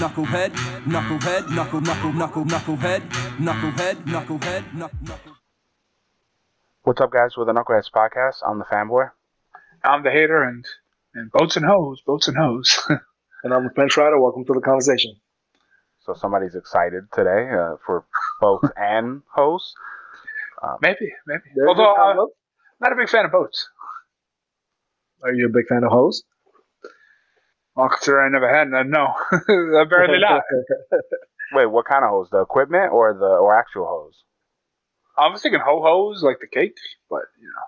knucklehead, knucklehead, knuckle, knuckle, knuckle, knucklehead, knucklehead, knucklehead, knuckle. What's up, guys? With the Knuckleheads podcast, I'm the fanboy. I'm the hater, and and boats and hoes, boats and hoes. And I'm the French Rider. Welcome to the conversation. So somebody's excited today uh, for boats and hosts. maybe, maybe. Although a I'm combo. not a big fan of boats. Are you a big fan of hoes? Well, considering I never had none, no, apparently not. Wait, what kind of hose? The equipment or the or actual hose? I was thinking ho hos like the cake, but you know.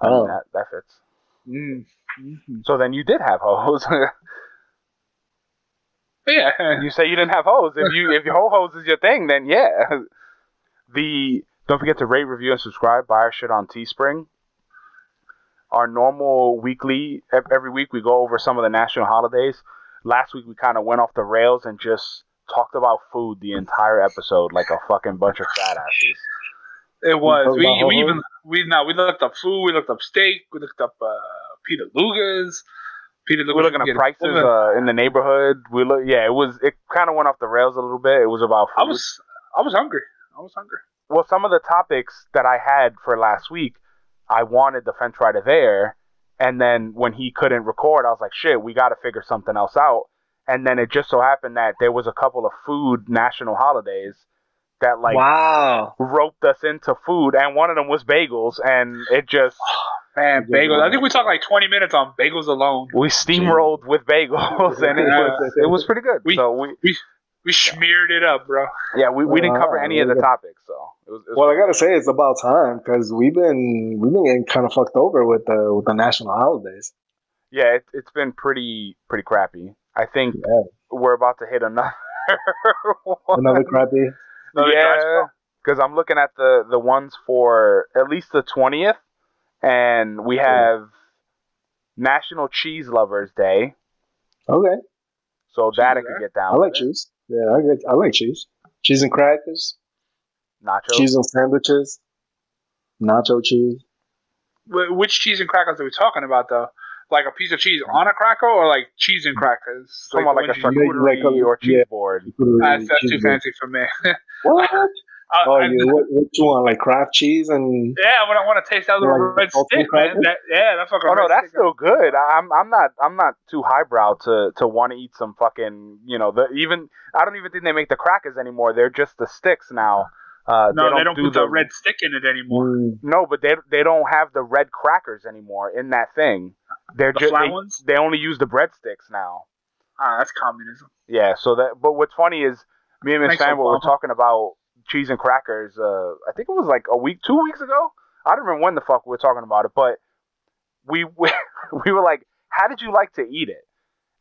I mean, Oh. that, that fits. Mm. Mhm. So then you did have hose. Yeah, you say you didn't have hose. If you if your whole hose is your thing, then yeah. The don't forget to rate, review, and subscribe. Buy our shit on Teespring. Our normal weekly every week we go over some of the national holidays. Last week we kind of went off the rails and just talked about food the entire episode like a fucking bunch of fat asses. it was. talk We we even we now we looked up food. We looked up steak. We looked up uh, Peter Luger's. Peter Luger's. We're looking at prices uh, in the neighborhood. We look, yeah, it was it kind of went off the rails a little bit. It was about food. I was I was hungry. I was hungry. well, some of the topics that I had for last week, I wanted the French Rider there, and then when he couldn't record, I was like, shit, we got to figure something else out. And then it just so happened that there was a couple of food national holidays that like wow. roped us into food, and one of them was bagels, and it just Man, bagels. I think we talked like 20 minutes on bagels alone. we steamrolled with bagels, and it was it was pretty good. We- so we We smeared it up, bro. yeah we, we didn't cover any of the topics, so it was, it was Well, I gotta say it's about time because we've been we've been getting kind of fucked over with the with the national holidays. yeah it, it's been pretty pretty crappy. I think Yeah. we're about to hit another one. Another crappy. Another yeah, because I'm looking at the the ones for at least the twentieth, and we have National Cheese Lovers Day, Okay, so that I could get down. I like with it. cheese. Yeah, I get, I like cheese. Cheese and crackers. Nachos. Cheese and sandwiches. Nacho cheese. Which cheese and crackers are we talking about, though? Like a piece of cheese on a cracker, or like cheese and crackers? Talking about like a the ones charcuterie like a- or cheese yeah. board. That's, that's too Cheese fancy for me. What? Uh, Oh, and- yeah. What, what you want? Like Kraft cheese and yeah, when I want to taste that little Like red stick, man. That, yeah, that's fucking. Oh no, that's stick. still good. I'm I'm not I'm not too highbrow to to want to eat some fucking you know the even I don't even think they make the crackers anymore. They're just the sticks now. Uh, No, they don't, do put the, red stick in it anymore. Mm, No, but they they don't have the red crackers anymore in that thing. They're The just they, ones? they only use the breadsticks now. Ah, that's communism. Yeah. So that but what's funny is me and Miss Thanks, Fanboy were talking about cheese and crackers. Uh, I think it was like a week, two weeks ago. I don't remember when the fuck we were talking about it, but we we, we were like, "How did you like to eat it?"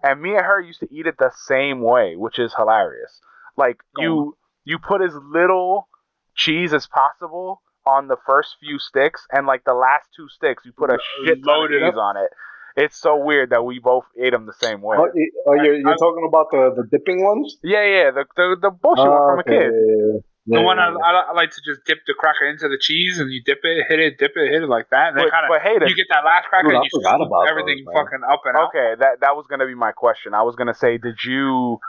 And me and her used to eat it the same way, which is hilarious. Like Go you you put as little cheese as possible on the first few sticks, and like the last two sticks, you put a shit ton of cheese up. on it. It's so weird that we both ate them the same way. Oh, oh, you're, you're I- talking about the, the dipping ones? Yeah, yeah, the the, the bullshit one Oh, from a kid. The yeah, one I, yeah. I, I like to just dip the cracker into the cheese and you dip it, hit it, dip it, hit it like that. And then But, kind of but hey, you get that last cracker Dude, and you forgot about everything those, fucking up and out. okay, that that was gonna be my question. I was gonna say, did you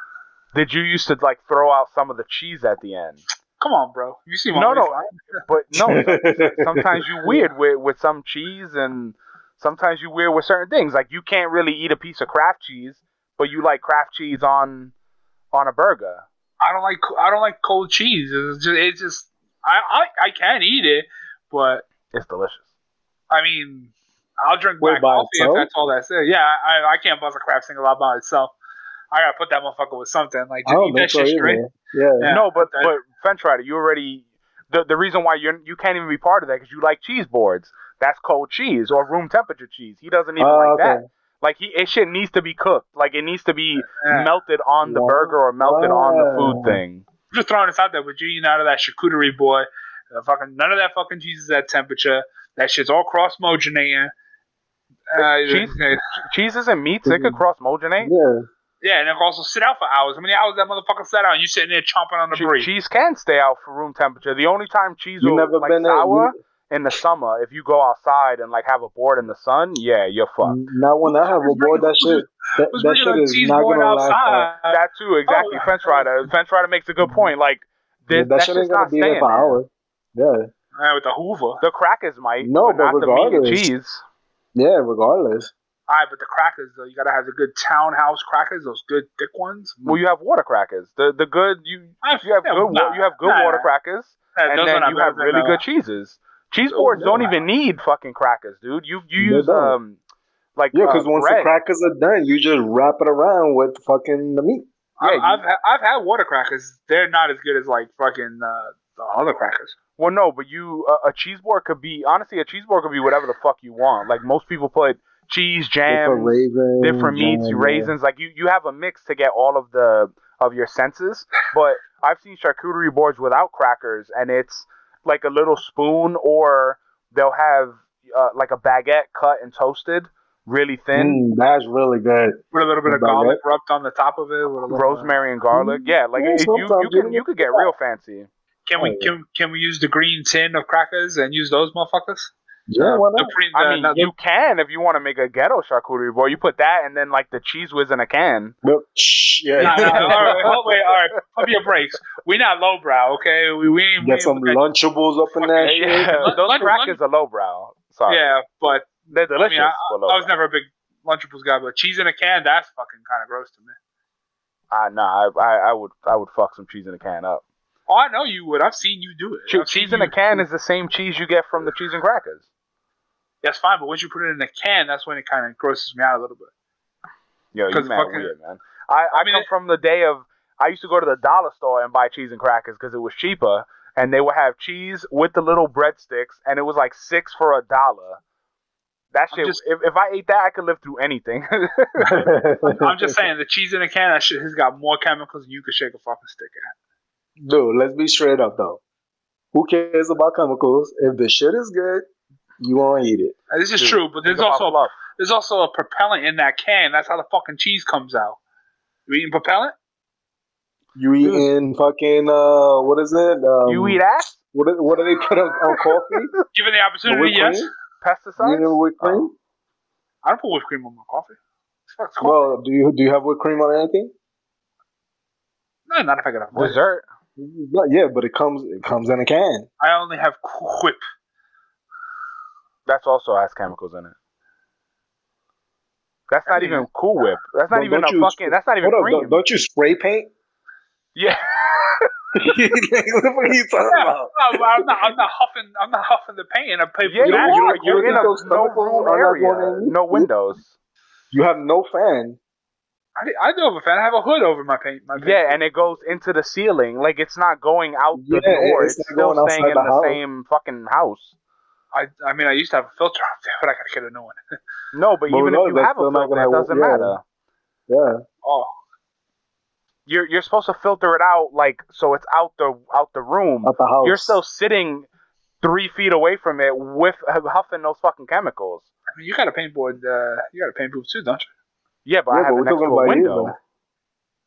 did you used to like throw out some of the cheese at the end? Come on, bro. You see my No, no. But no, sometimes you weird with with some cheese, and sometimes you weird with certain things. Like you can't really eat a piece of Kraft cheese, but you like Kraft cheese on on a burger. I don't like I don't like cold cheese. It's just, it's just I, I I can eat it, but It's delicious. I mean I'll drink Wait, black by coffee if itself? that's all that's it. Yeah, I I can't bust a Kraft single out by itself. I gotta put that motherfucker with something. Like just don't eat that so shit either. straight. Yeah. Yeah. no, but that- but French Rider, you already the the reason why you you can't even be part of that because you like cheese boards. That's cold cheese or room temperature cheese. He doesn't even Oh, like okay. that. Like he, it shit needs to be cooked. Like it needs to be Yeah. melted on the Wow. burger or melted on the food thing. I'm just throwing this out there, but you eating out of that charcuterie boy. Uh, fucking none of that fucking cheese is at temperature. That shit's all cross mogenating. Uh, Cheese- yeah, Cheeses and meats, it could cross mogenate. Yeah. yeah, and it can also sit out for hours. How many hours that motherfucker sat out? And you sitting there chomping on the Che- brie. cheese can stay out for room temperature. The only time cheese You will never like been in- sour in the summer, if you go outside and like have a board in the sun, yeah, you're fucked. Now when I have a board, that shit, that, that shit is not gonna last. outside? That too, exactly. Oh, Fence rider. Fence rider makes a good point. Like Yeah, this, that that shit shit's ain't gonna not be there for hours. Yeah, Yeah, with the Hoover. The crackers might, No, but, but not the meat regardless. cheese. yeah. Regardless, All right, but the crackers though, you gotta have the good townhouse crackers, those good thick ones. Well, you have water crackers. The the good you I- you have good nah, you have good nah. water crackers, and then you have really good cheeses. Cheese Oh, boards don't yeah. even need fucking crackers, dude. You you They use don't. um like yeah. uh, Because once bread. the crackers are done, you just wrap it around with fucking the meat. I- Yeah, you- I've ha- I've had water crackers. They're not as good as like fucking uh, the other crackers. Well, no, but you uh, a cheese board could be honestly a cheese board could be whatever the fuck you want. Like most people put cheese, jams, Different raisins, different meats, jam, raisins. Like you, you have a mix to get all of the of your senses. But I've seen charcuterie boards without crackers, and it's like a little spoon, or they'll have uh, like a baguette cut and toasted, really thin, Mm, that's really good. With a little bit of Baguette. garlic rubbed on the top of it. With a little, rosemary and garlic. Yeah, like Yeah, it- you you you can get you could get real fancy. Can we Oh, can can we use the green tin of crackers and use those motherfuckers? Yeah, why The not? pre- I mean, the- you can if you want to make a ghetto charcuterie board. You put that and then like the Cheez Whiz in a can. Look, shh, yeah. Nah, nah, all right, hold, wait, all right. Pump your brakes. We not lowbrow, okay? We we ain't. we Get some looking- Lunchables up in there. shit. Yeah, Lunch- those lunch- crackers are lowbrow. Sorry, Yeah, but they're delicious. I, but lowbrow. I was never a big Lunchables guy, but cheese in a can, that's fucking kind of gross to me. Uh, nah, I, I, I would I would fuck some cheese in a can up. Oh, I know you would. I've seen you do it. Che- cheese in a can is the same cheese you get from the cheese and crackers. That's fine, but once you put it in a can, that's when it kind of grosses me out a little bit. Yo, you 'Cause mad fucking- weird, man. I, I, I mean, come it- from the day of I used to go to the dollar store and buy cheese and crackers because it was cheaper, and they would have cheese with the little breadsticks, and it was like six for a dollar. That shit. just- if, if I ate that, I could live through anything. I'm just saying, the cheese in a can, that shit has got more chemicals than you could shake a fucking stick at. Dude, let's be straight up though. Who cares about chemicals? If the shit is good, you want to eat it. And this is Dude, true, but there's Think about also there's also a propellant in that can. That's how the fucking cheese comes out. You eating propellant? You eating fucking uh, what is it? Um, you eat ass, What do, what do they put on, on coffee? Given the The opportunity, whipped yes. cream? pesticides. You eating whipped cream? I don't put whipped cream on my coffee. Coffee. Well, do you do you have whipped cream on anything? no, not if I get a whip. Dessert. Yeah, but it comes it comes in a can. I only have whip. That's also has chemicals in it. That's I not mean, even Cool Whip. That's not even a you- fucking. That's not even up, cream. don't, don't you spray paint? Yeah. what the fuck are you talking Yeah, about? no, I'm not. I'm not huffing. I'm not huffing the paint. I pay Yeah, for you are. you You're don't in a no room area, no windows. You have no fan. I, I do have a fan. I have a hood over my paint. My paint. Yeah, and it goes into the ceiling. Like it's not going out the Yeah, door. it's It's, still staying in the the, same fucking house. I, I mean, I used to have a filter up there, but I gotta get a new one. No, but But even if you have a filter, gonna it doesn't yeah. matter. Yeah. Oh, You're you're supposed to filter it out like so it's out the out the room. At the house. You're still sitting three feet away from it with huffing those fucking chemicals. I mean, you got a paint board. Uh, you got a paint booth too, don't you? Yeah, but Yeah, I have but it we're next to a about you, window.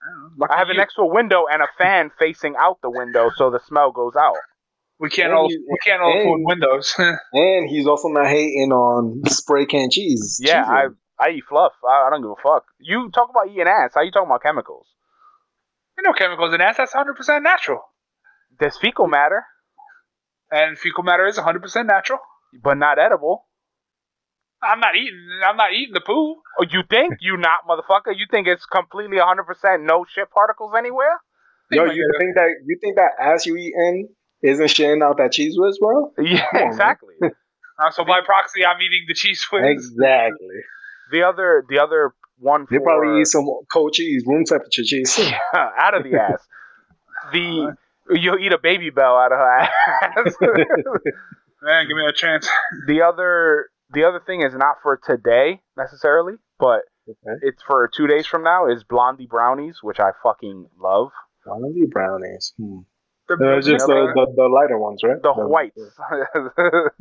I don't know. I have it you. next to a window and a fan facing out the window so the smell goes out. We can't And all you- we can't all and- afford windows. And he's also not hating on spray can cheese. Yeah, I Cheese. I eat fluff. I, I don't give a fuck. You talk about eating ass. How you talking about chemicals? There's no chemicals in ass. That's 100 percent natural. There's fecal matter, And fecal matter is 100 percent natural. but not edible. I'm not eating. I'm not eating the poo. Oh, you think you not, motherfucker? You think it's completely 100% no shit particles anywhere? Yo, you think that you think that ass you eating isn't shitting out that Cheez Whiz, bro? Yeah, on, exactly. Uh, so by proxy, I'm eating the Cheez Whiz. Exactly. the other, the other one They probably eat some cold cheese, room temperature cheese. out of the ass. The you'll eat a Babybel out of her ass. Man, give me a chance. the other, the other thing is not for today necessarily, but okay. it's for two days from now. Is blondie brownies, which I fucking love. Blondie brownies. Hmm. The, Uh, just the, the, the lighter ones, right? The whites. the,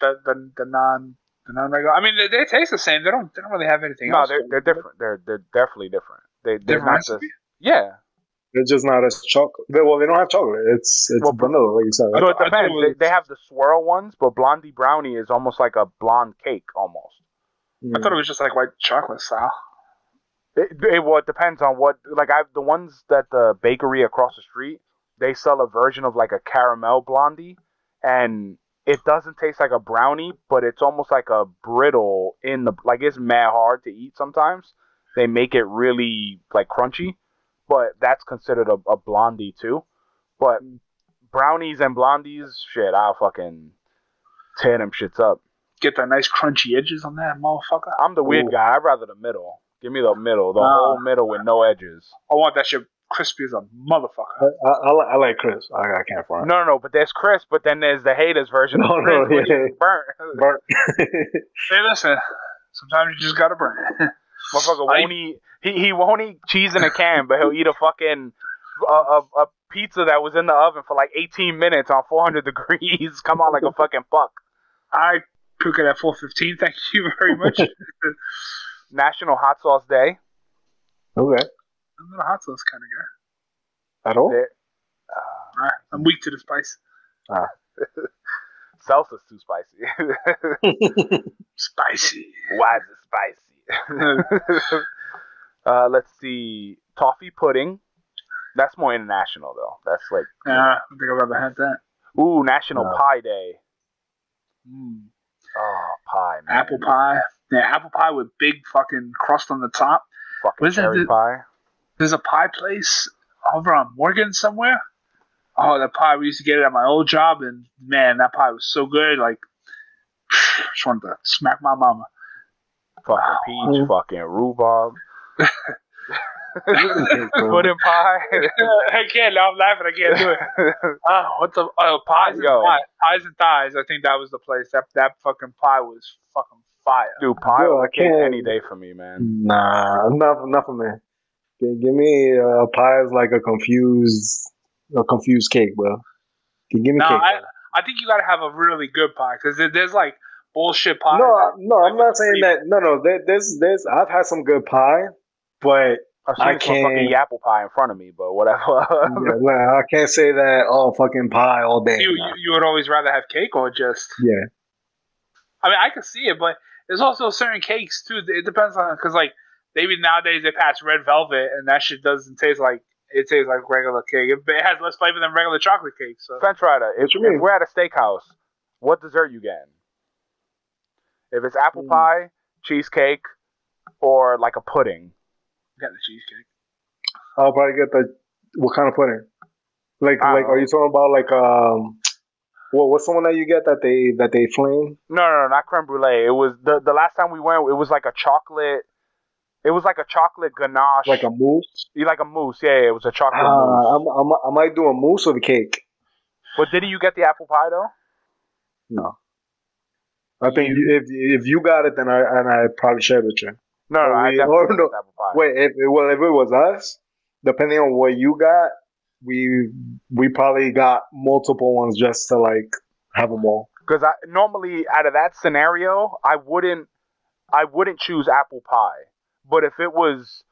the, the non the non regular. I mean, they, they taste the same. They don't they don't really have anything no, else. they're they're different. They're they're definitely different. They they're Different not the recipe? yeah. They're just not as chocolate. They, well, they don't have chocolate. It's it's Well, vanilla, like you said. So Right? it depends. They, they have the swirl ones, but Blondie Brownie is almost like a blonde cake, almost. I thought it was just like white chocolate style. It, it well, it depends on what. Like I, the ones that the bakery across the street, they sell a version of like a caramel blondie, and it doesn't taste like a brownie, but it's almost like a brittle in the like it's mad hard to eat sometimes. They make it really like crunchy, but that's considered a, a blondie too. But brownies and blondies, shit, I'll fucking tear them shits up. Get that nice crunchy edges on that motherfucker. I'm the weird Ooh. guy. I'd rather the middle. Give me the middle, the Ah. whole middle with no edges. I want that shit crispy as a motherfucker. I, I, I, like, I like Chris. I, I can't front. No, no, no, but there's crisp, but then there's the haters version No, of crisp, no, which yeah. is burnt. Burnt. Hey, listen. Sometimes you just gotta burn. Motherfucker won't eat. He he won't eat cheese in a can, but he'll eat a fucking a, a, a pizza that was in the oven for like 18 minutes on 400 degrees. Come on, like a fucking fuck. I cook it at 415. Thank you very much. National Hot Sauce Day. okay. Not a hot sauce kind of guy. At all? There- Alright, I'm weak to the spice. Salsa's too spicy. Spicy. Why is it spicy? uh, let's see. Toffee pudding. That's more international though. That's like Yeah, I think I've ever had that. ooh, National No. Pie Day. Mm. Oh, pie, man. Apple pie. Yeah, apple pie with big fucking crust on the top. Fucking What is that cherry the- pie. There's a pie place over on Morgan somewhere. Oh, that pie we used to get it at my old job, and man, that pie was so good. Like, just wanted to smack my mama. Fucking peach. Fucking rhubarb. Pudding Pudding pie. I can't. Now I'm laughing. I can't do it. Ah, oh, what's the oh pies and Yo. thighs, pies and thighs? I think that was the place. That that fucking pie was fucking fire. Dude, pie Yo, on I a cake can't- any day for me, man. Nah, enough, enough of me. Give, give me uh, pie is like a confused, a confused cake, bro. Give me No, cake. I, bro. I think you gotta have a really good pie because there's like bullshit pie. no, that- no, I'm not saying that. No, no, there, there's, there's. I've had some good pie, but I've seen I some can't- apple pie in front of me, but whatever. yeah, nah, I can't say that. Oh, fucking pie all day. you, you you would always rather have cake or just. Yeah. I mean, I can see it, but there's also certain cakes too. It depends on because like maybe nowadays they pass red velvet and that shit doesn't taste like it tastes like regular cake. It, it has less flavor than regular chocolate cake. So Fence rider. If, What you if we're at a steakhouse, what dessert you getting? If it's apple Mm. pie, cheesecake, or like a pudding. got the cheesecake. I'll probably get the what kind of pudding? Like, I like, are you talking about like um, what what's the one that you get that they that they flame? No, no, no, not creme brulee. It was the the last time we went. It was like a chocolate. It was like a chocolate ganache, Like a mousse? You like a mousse. Yeah, yeah, it was a chocolate mousse. Uh, I'm, I'm, I might do a mousse with a cake. But didn't you get the apple pie though? No. I think you, if if you got it, then I and I probably shared with you. No, no, Oh, I definitely no. the apple pie. Wait, if well, if it was us, depending on what you got, we we probably got multiple ones just to like have them all. Because I normally out of that scenario, I wouldn't, I wouldn't choose apple pie. But if it was,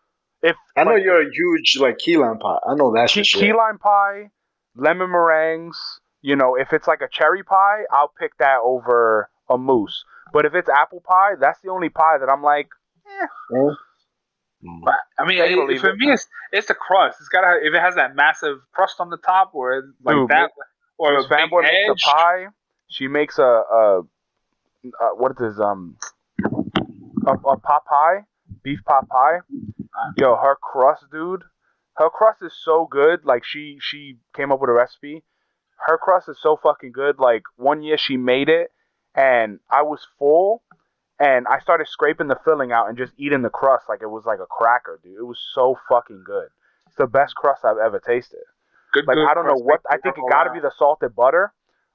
if I know like, you're a huge like key lime pie. I know that key, key lime pie, lemon meringues. You know, if it's like a cherry pie, I'll pick that over a mousse. But if it's apple pie, that's the only pie that I'm like, Eh? But, I mean, Take it or it- leave for it. me, it's it's the crust. It's gotta if it has that massive crust on the top, or like Dude, that, or a Miss big Fanboy makes edge. a pie. She makes a, a, a what is this um a, a pot pie, beef pot pie. Yo, her crust, dude. Her crust is so good. Like she she came up with a recipe. Her crust is so fucking good. Like one year she made it, and I was full, and I started scraping the filling out and just eating the crust like it was like a cracker, dude. It was so fucking good. It's the best crust I've ever tasted. Good, Like good I don't know what I think it got to be the salted butter.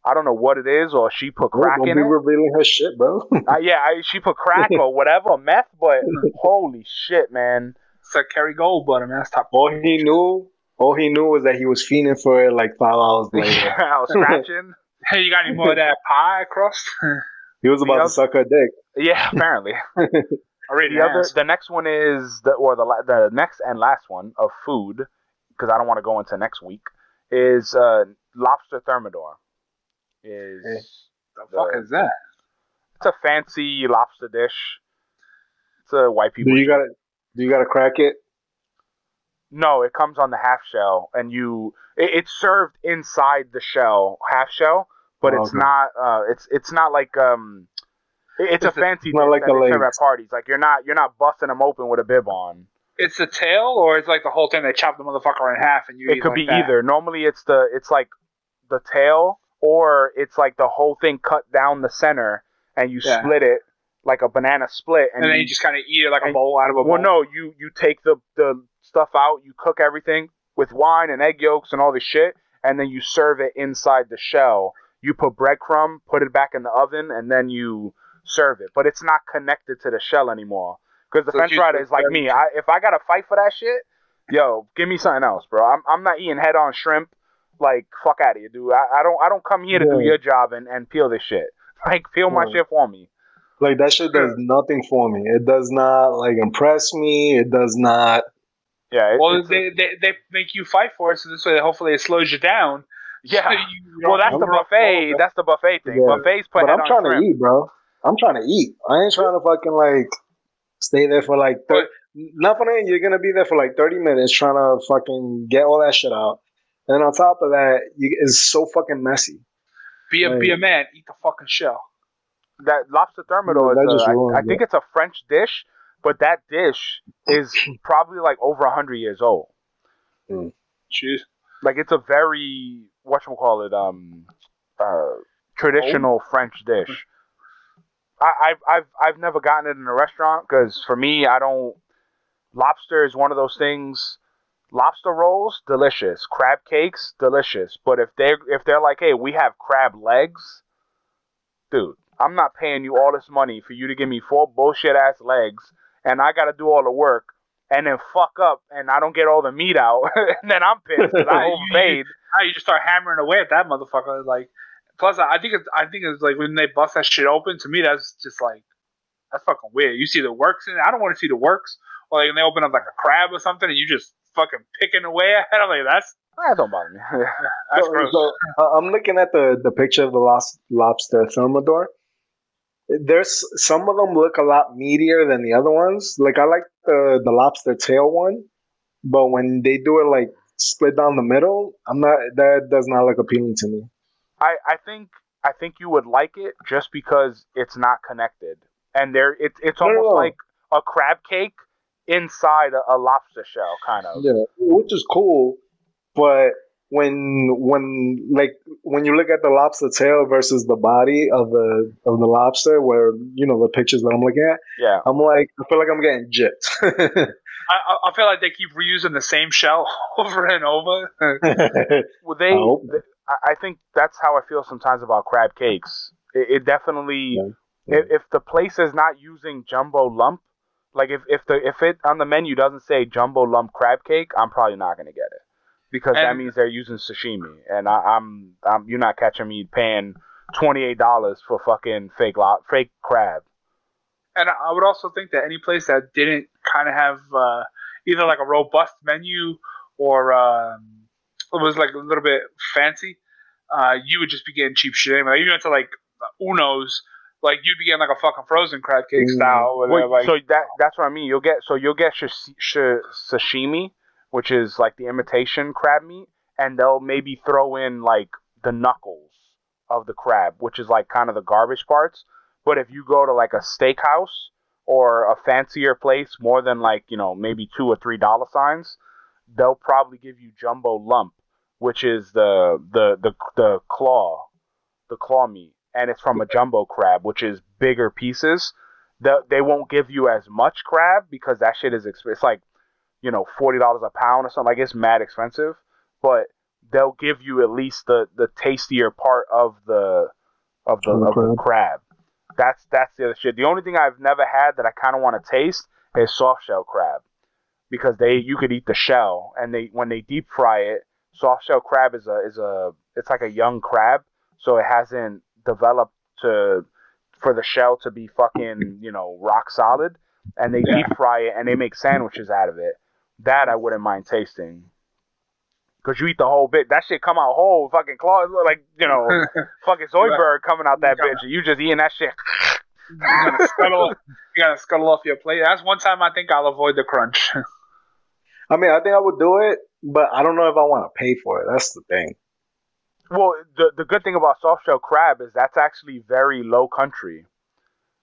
I don't know what it is, or she put Bro, crack don't in be it. revealing her shit, bro. Uh, yeah, I, she put crack or whatever, meth. But holy shit, man! It's like Kerrygold butter, man. That's top. all he knew, all he knew was that he was fiending for it like five hours later. I was scratching. Hey, you got any more of that pie crust? He was about The to suck her dick. Yeah, apparently. Already the other, the next one is the or the the next and last one of food because I don't want to go into next week, is uh, lobster thermidor. Is Eh. The fuck is that? it's a fancy lobster dish. It's a white people. Do you gotta do you gotta crack it? No, it comes on the half shell, and you it, it's served inside the shell, half shell, but Oh, it's okay. not. Uh, it's it's not like um, it- it's a fancy not dish like that the they serve at parties. Like you're not you're not busting them open with a bib on. It's the tail, or it's like the whole thing. They chop the motherfucker in half, and you. It eat could like be that? either. Normally, it's the it's like the tail, or it's like the whole thing cut down the center, and you Yeah. split it like a banana split, and, then you just kind of eat it like a bowl out of a bowl. Well, no, you you take the the stuff out, you cook everything with wine and egg yolks and all this shit, and then you serve it inside the shell. You put breadcrumb, put it back in the oven, and then you serve it. But it's not connected to the shell anymore because the So French you fry is like me. I, if I gotta fight for that shit, yo, give me something else, bro. I'm I'm not eating head on shrimp. Like fuck out of here, dude. I, I don't I don't come here to do your job and, and peel this shit. Like peel my Yeah. shit for me. Like that shit does nothing for me. It does not like impress me. It does not. Yeah. it- Well, it's- they, they they make you fight for it, so this way, hopefully, it slows you down. Yeah. So you- you well, don't- that's the don't- buffet. That's the buffet thing. Yeah. Buffets put But I'm on trying shrimp. to eat, bro. I'm trying to eat. I ain't trying to fucking like stay there for like. Thir- not for nothing. You're gonna be there for like 30 minutes trying to fucking get all that shit out. And on top of that, you, it's so fucking messy. Be a be a man. Eat the fucking shell. that lobster thermidor No, that is, just uh, I- I, think it's a French dish, but that dish is probably like over hundred years old. Jeez. Like it's a very what you call it, um, uh, traditional French dish. I, I've I've I've never gotten it in a restaurant because for me, I don't. Lobster is one of those things. Lobster rolls, delicious. Crab cakes, delicious. But if they if they're like, hey, we have crab legs, dude, I'm not paying you all this money for you to give me four bullshit ass legs, and I got to do all the work, and then fuck up, and I don't get all the meat out, and then I'm pissed because I overpaid. Now you just start hammering away at that motherfucker. Like, plus, I think it's I think it's like when they bust that shit open. To me, that's just like that's fucking weird. You see the works in it. I don't want to see the works. Or like when they open up like a crab or something, and you just fucking picking away at it. I'm like, that's That don't bother me. that's so, gross. so, uh, I'm looking at the the picture of the lost lobster thermidor. There's some of them look a lot meatier than the other ones. Like I like the the lobster tail one, but when they do it like split down the middle, I'm not. That does not look appealing to me. I, I think I think you would like it just because it's not connected, and there it, it's No, no, almost no. like a crab cake inside a, a lobster shell, kind of. Yeah, which is cool, but when when like when you look at the lobster tail versus the body of the of the lobster, where you know the pictures that I'm looking at, Yeah, I'm like I feel like I'm getting gypped. I, I- I feel like they keep reusing the same shell over and over. well, they. I hope th- I I think that's how I feel sometimes about crab cakes. It, it definitely, Yeah. if, if the place is not using jumbo lump, like if if the if it on the menu doesn't say jumbo lump crab cake, I'm probably not gonna get it because that means they're using sashimi, and I, I'm I'm you're not catching me paying twenty eight dollars for fucking fake lo- fake crab. And I would also think that any place that didn't kind of have uh, either like a robust menu or um, it was like a little bit fancy, uh, you would just be getting cheap shit anyway. Like, you went to like Uno's, like you'd be getting like a fucking frozen crab cake Mm. style. Wait, like, so that that's what I mean. You'll get so you'll get shish, sh- sashimi, which is like the imitation crab meat, and they'll maybe throw in like the knuckles of the crab, which is like kind of the garbage parts. But if you go to like a steakhouse or a fancier place, more than like you know maybe two or three dollar signs, they'll probably give you jumbo lump, which is the the the the claw, the claw meat, and it's from a jumbo crab, which is bigger pieces. The, they won't give you as much crab because that shit is exp- it's like you know forty dollars a pound or something like it's mad expensive, but they'll give you at least the the tastier part of the of the, Of the of the crab. That's that's the other shit. The only thing I've never had that I kind of want to taste is soft shell crab because they you could eat the shell and they when they deep fry it, soft shell crab is a is a it's like a young crab, so it hasn't developed to for the shell to be fucking you know rock solid, and they Yeah. deep fry it and they make sandwiches out of it. That I wouldn't mind tasting. because you eat the whole bit. That shit come out whole, fucking claw, like you know, fucking Zoidberg coming out that Yeah. bitch. And you just eating that shit. you gotta scuttle, you gotta scuttle off your plate. That's one time I think I'll avoid the crunch. I mean, I think I would do it, but I don't know if I want to pay for it. That's the thing. Well, the the good thing about soft shell crab is that's actually very low country.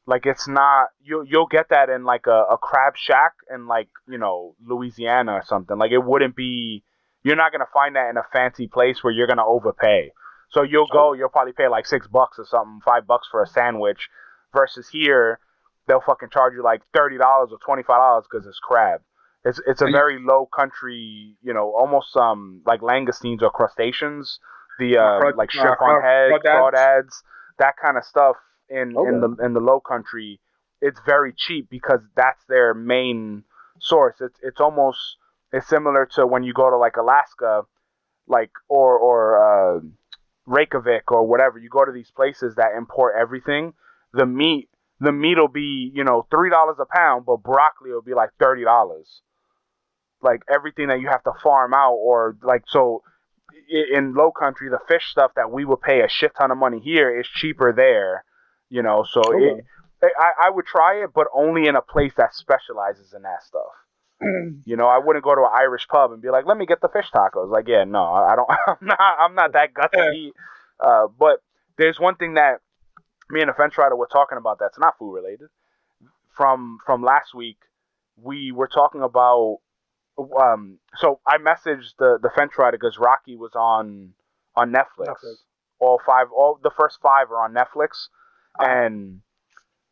Like it's not you you'll get that in like a, a crab shack in like you know Louisiana or something. Like it wouldn't be you're not gonna find that in a fancy place where you're gonna overpay. So you'll go you'll probably pay like six bucks or something, five bucks for a sandwich, versus here they'll fucking charge you like thirty dollars or twenty five dollars because it's crab. It's it's a very low country, you know, almost um like langoustines or crustaceans, the uh, like shrimp on head, crawdads, that kind of stuff in in the in the low country. It's very cheap because that's their main source. It's it's almost it's similar to when you go to like Alaska, like or or uh, Reykjavik or whatever. You go to these places that import everything. The meat the meat will be you know three dollars a pound, but broccoli will be like thirty dollars. Like everything that you have to farm out, or like so in low country, the fish stuff that we would pay a shit ton of money here is cheaper there. You know, so Okay. it, I, I would try it, but only in a place that specializes in that stuff. You know, I wouldn't go to an Irish pub and be like, "Let me get the fish tacos." Like, yeah, no, I don't. I'm not. I'm not that gutsy. Uh, but there's one thing that me and a fence rider were talking about that's not food related. From from last week, we were talking about. Um, so I messaged the the fence rider because Rocky was on on Netflix. Netflix. All five, all the first five are on Netflix, and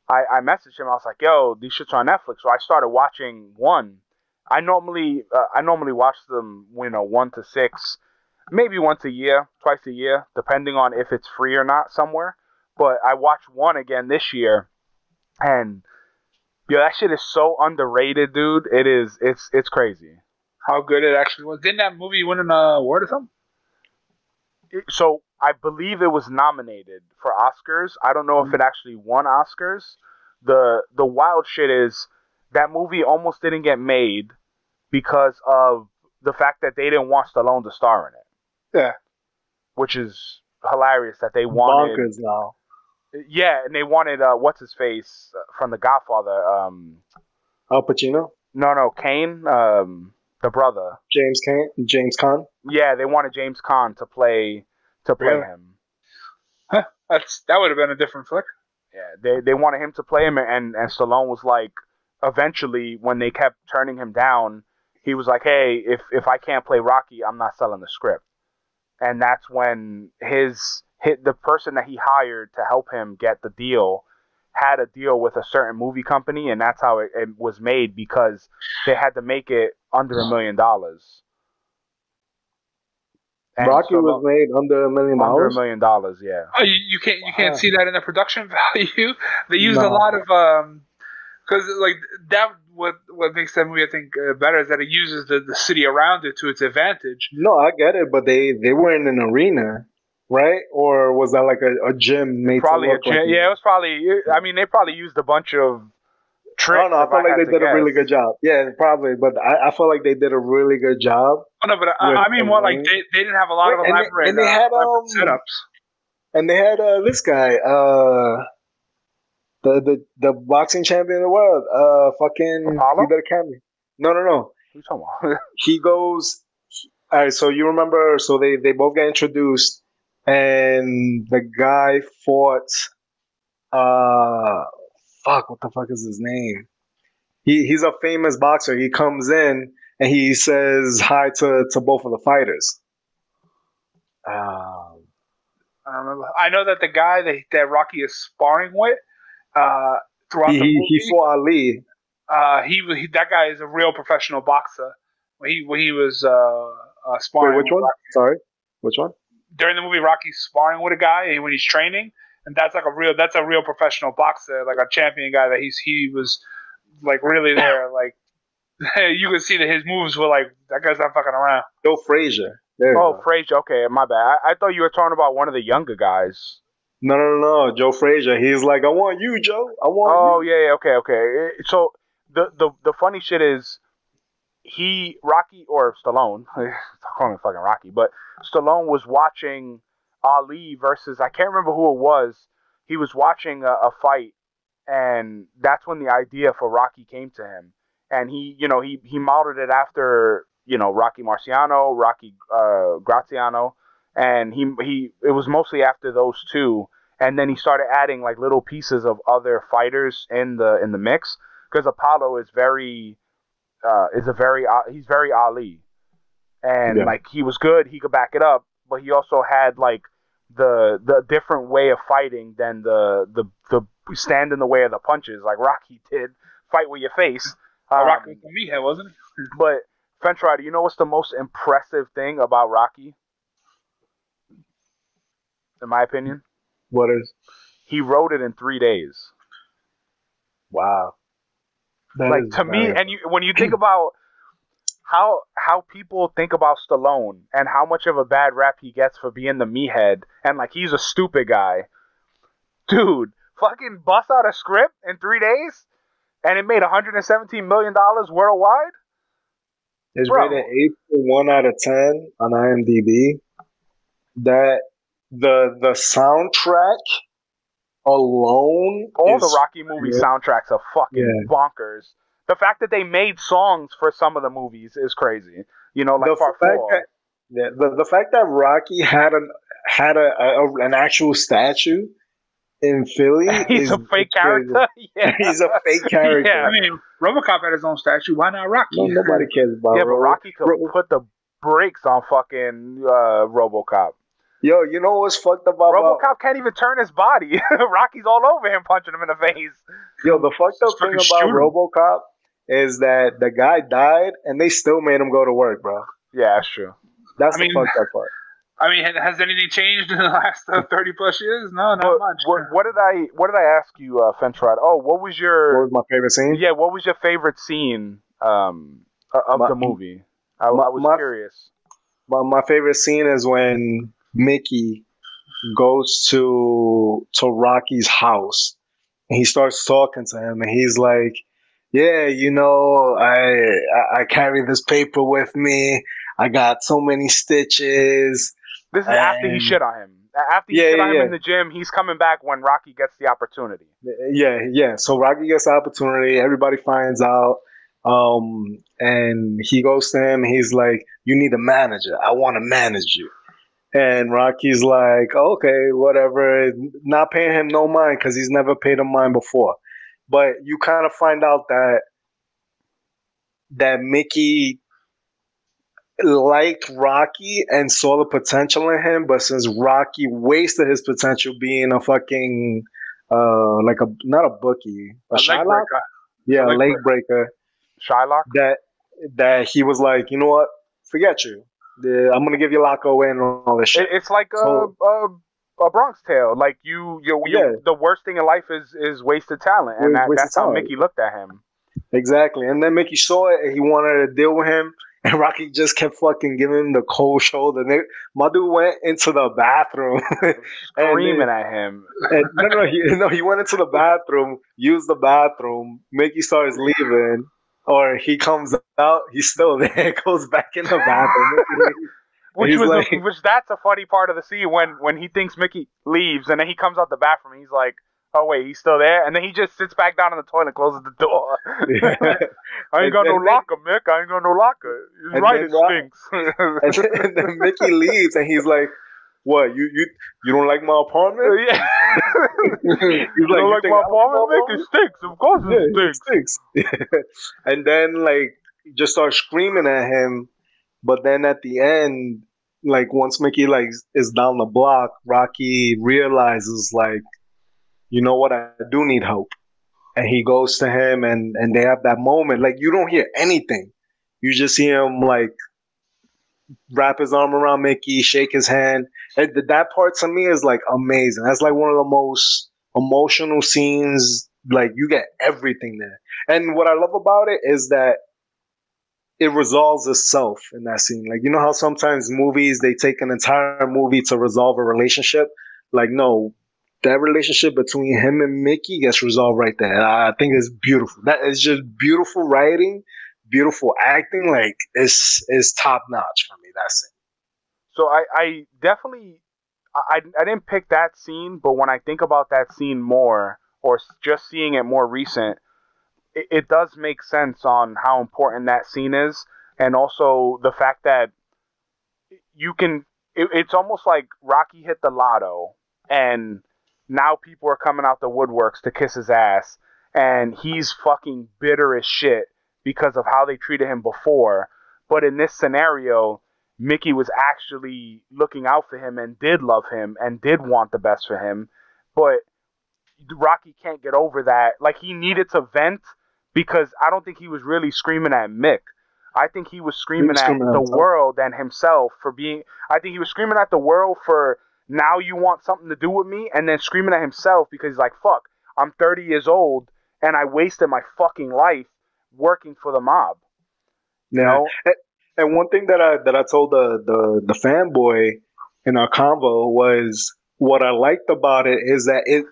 I, I messaged him. I was like, "Yo, these shits are on Netflix." So I started watching one. I normally uh, I normally watch them, you know, one to six, maybe once a year, twice a year, depending on if it's free or not somewhere. But I watched one again this year, and yo, that shit is so underrated, dude. It is. It's it's crazy. How good it actually was. Didn't that movie win an uh, award or something? It- so I believe it was nominated for Oscars. I don't know if it mm-hmm. actually won Oscars. The the wild shit is that movie almost didn't get made because of the fact that they didn't want Stallone to star in it. Yeah. Which is hilarious that they wanted Bonkers now. Yeah, and they wanted uh what's his face from The Godfather um Al Pacino, no no Caan um the brother. James Caan, James Caan. Yeah, they wanted James Caan to play to play Really? him. That's that would have been a different flick. Yeah, they they wanted him to play him, and and Stallone was like, eventually when they kept turning him down, he was like, hey, if if I can't play Rocky, I'm not selling the script, and that's when his hit the person that he hired to help him get the deal had a deal with a certain movie company, and that's how it, it was made because they had to make it under a million dollars. And Rocky Stallone- was made under a million under a dollars. million dollars, yeah. Oh, you, you can't you can't Wow. see that in the production value. They used a lot of um, because like that. What what makes that movie I think uh, better is that it uses the, the city around it to its advantage. No, I get it, but they they were in an arena, right? Or was that like a, a gym made probably a gym. like yeah, it was probably. I mean, they probably used a bunch of I tricks. don't know. I felt like had they did a really good job. Yeah, probably, but I, I felt like they did a really good job. Oh no, but I, I mean more like they, they didn't have a lot of Wait, and they- elaborate, and they uh, had, elaborate um, setups. And they had uh, this guy, uh, the the the boxing champion of the world, uh, fucking. Apollo? He did a cameo. No, no, no. What you talking about? he goes all right so you remember so they they both get introduced and the guy fought uh fuck what the fuck is his name? He he's a famous boxer. He comes in and he says hi to to both of the fighters. Um I don't remember. I know that the guy that, that Rocky is sparring with uh, throughout he, the movie, he fought ali. uh, he, he that guy is a real professional boxer. When he when he was uh, uh, sparring wait which one? Sorry. Which one during the movie Rocky's sparring with a guy when he's training, and that's like a real that's a real professional boxer, like a champion guy that he's he was like really there, like you could see that his moves were like that guy's not fucking around. joe frazier there oh, go. Frazier. Okay, my bad. I, I thought you were talking about one of the younger guys. no no no no joe frazier he's like i want you joe i want Oh you yeah, yeah. Okay, okay. So the the the funny shit is, he Rocky or Stallone, calling him fucking Rocky, but Stallone was watching Ali versus I can't remember who it was. He was watching a, a fight, and that's when the idea for Rocky came to him. And he, you know, he he modeled it after you know Rocky Marciano, Rocky uh, Graziano, and he he it was mostly after those two. And then he started adding like little pieces of other fighters in the in the mix because Apollo is very uh, is a very uh, he's very Ali, and Yeah. like he was good, he could back it up, but he also had like the the different way of fighting than the the the stand in the way of the punches like Rocky did, fight with your face. Uh, Um, Rocky was the meathead, wasn't he? but French Rider, you know what's the most impressive thing about Rocky? In my opinion, What is? he wrote it in three days. Wow. That like to me, and you when you think about how how people think about Stallone and how much of a bad rap he gets for being the meathead and like he's a stupid guy, dude. Fucking bust out a script in three days, and it made 117 million dollars worldwide. It's Bro. rated eight one out of ten on IMDb. That the the soundtrack alone, All is, the Rocky movie yeah. soundtracks are fucking Yeah. bonkers. The fact that they made songs for some of the movies is crazy. You know, like the Part fact Four. that yeah, the, the fact that Rocky had an had a, a an actual statue in Philly. He's is a fake character. yeah. He's a fake character. Yeah. I mean, RoboCop had his own statue. Why not Rocky? no, nobody cares about. Yeah, but Rocky could Ro- put the brakes on fucking uh, RoboCop. Yo, you know what's fucked up about RoboCop can't even turn his body. Rocky's all over him, punching him in the face. Yo, the fucked up Just thing about shoot him. RoboCop is that the guy died and they still made him go to work, bro. Yeah, that's true. That's I the mean- fucked up part. I mean, has anything changed in the last uh, thirty plus years? No, not What, much. what, what did I What did I ask you, uh, Fentrad? Oh, what was your What was my favorite scene? yeah? What was your favorite scene um, of My- the movie? I, my- I was my- curious. My, my favorite scene is when Mickey goes to to Rocky's house and he starts talking to him and he's like, "Yeah, you know, I I, I carry this paper with me. I got so many stitches." This is after he shit on him. After he Yeah, shit yeah, on him yeah. in the gym, he's coming back when Rocky gets the opportunity. Yeah, yeah. So Rocky gets the opportunity. Everybody finds out. Um, and he goes to him. He's like, "You need a manager. I want to manage you." And Rocky's like, "Okay, whatever." Not paying him no mind because he's never paid him mind before. But you kind of find out that that Mickey liked Rocky and saw the potential in him, but since Rocky wasted his potential being a fucking uh like a not a bookie, a, A Shylock? breaker. yeah, A a leg leg breaker. Shylock. That that he was like, you know what? Forget you. The- I'm gonna give you Loco in and all this shit. It, it's like a, So- a a Bronx Tale. Like you, you, you Yeah. the worst thing in life is is wasted talent, and that, wasted that's how. Mickey looked at him. Exactly. And then Mickey saw it and he wanted to deal with him. And Rocky just kept fucking giving him the cold shoulder. They, my dude went into the bathroom. and Screaming at him. and, no, no, he, no, he went into the bathroom, used the bathroom. Mickey starts leaving, or he comes out. He's still there. Goes back in the bathroom. Which was a- which that's a funny part of the scene when when he thinks Mickey leaves and then he comes out the bathroom. He's like, "Oh wait, he's still there," and then he just sits back down in the toilet, and closes the door. I ain't got And no then- locker, Mick. I ain't got no locker. He's and right, then it stinks. and, then, and then Mickey leaves, and he's like, "What? You you you don't like my apartment?" Uh, yeah. He's you don't like my apartment, Mick? It stinks. Of course Yeah, it it stinks. and then like just start screaming at him. But then at the end, like once Mickey like is down the block, Rocky realizes like, you know what, I do need help. And he goes to him and and they have that moment. Like you don't hear anything. You just see him like wrap his arm around Mickey, shake his hand. And that part to me is like amazing. That's like one of the most emotional scenes. Like you get everything there. And what I love about it is that it resolves itself in that scene. Like you know how sometimes movies they take an entire movie to resolve a relationship. Like no, that relationship between him and Mickey gets resolved right there. I think it's beautiful. That is just beautiful writing, beautiful acting, like is is top notch for me. That scene. So I, I definitely I, I didn't pick that scene, but when I think about that scene more, or just seeing it more recent, it, it does make sense on how important that scene is, and also the fact that you can. It, it's almost like Rocky hit the lotto, and now people are coming out the woodworks to kiss his ass, and he's fucking bitter as shit because of how they treated him before. But in this scenario, Mickey was actually looking out for him and did love him and did want the best for him. But Rocky can't get over that. Like he needed to vent because I don't think he was really screaming at Mick. I think he was screaming, he was screaming at, at the world and himself for being. I think he was screaming at the world for now you want something to do with me, and then screaming at himself because he's like, "Fuck, I'm 30 years old and I wasted my fucking life working for the mob." You know? And one thing that I that I told the the the fanboy in our convo was what I liked about it is that it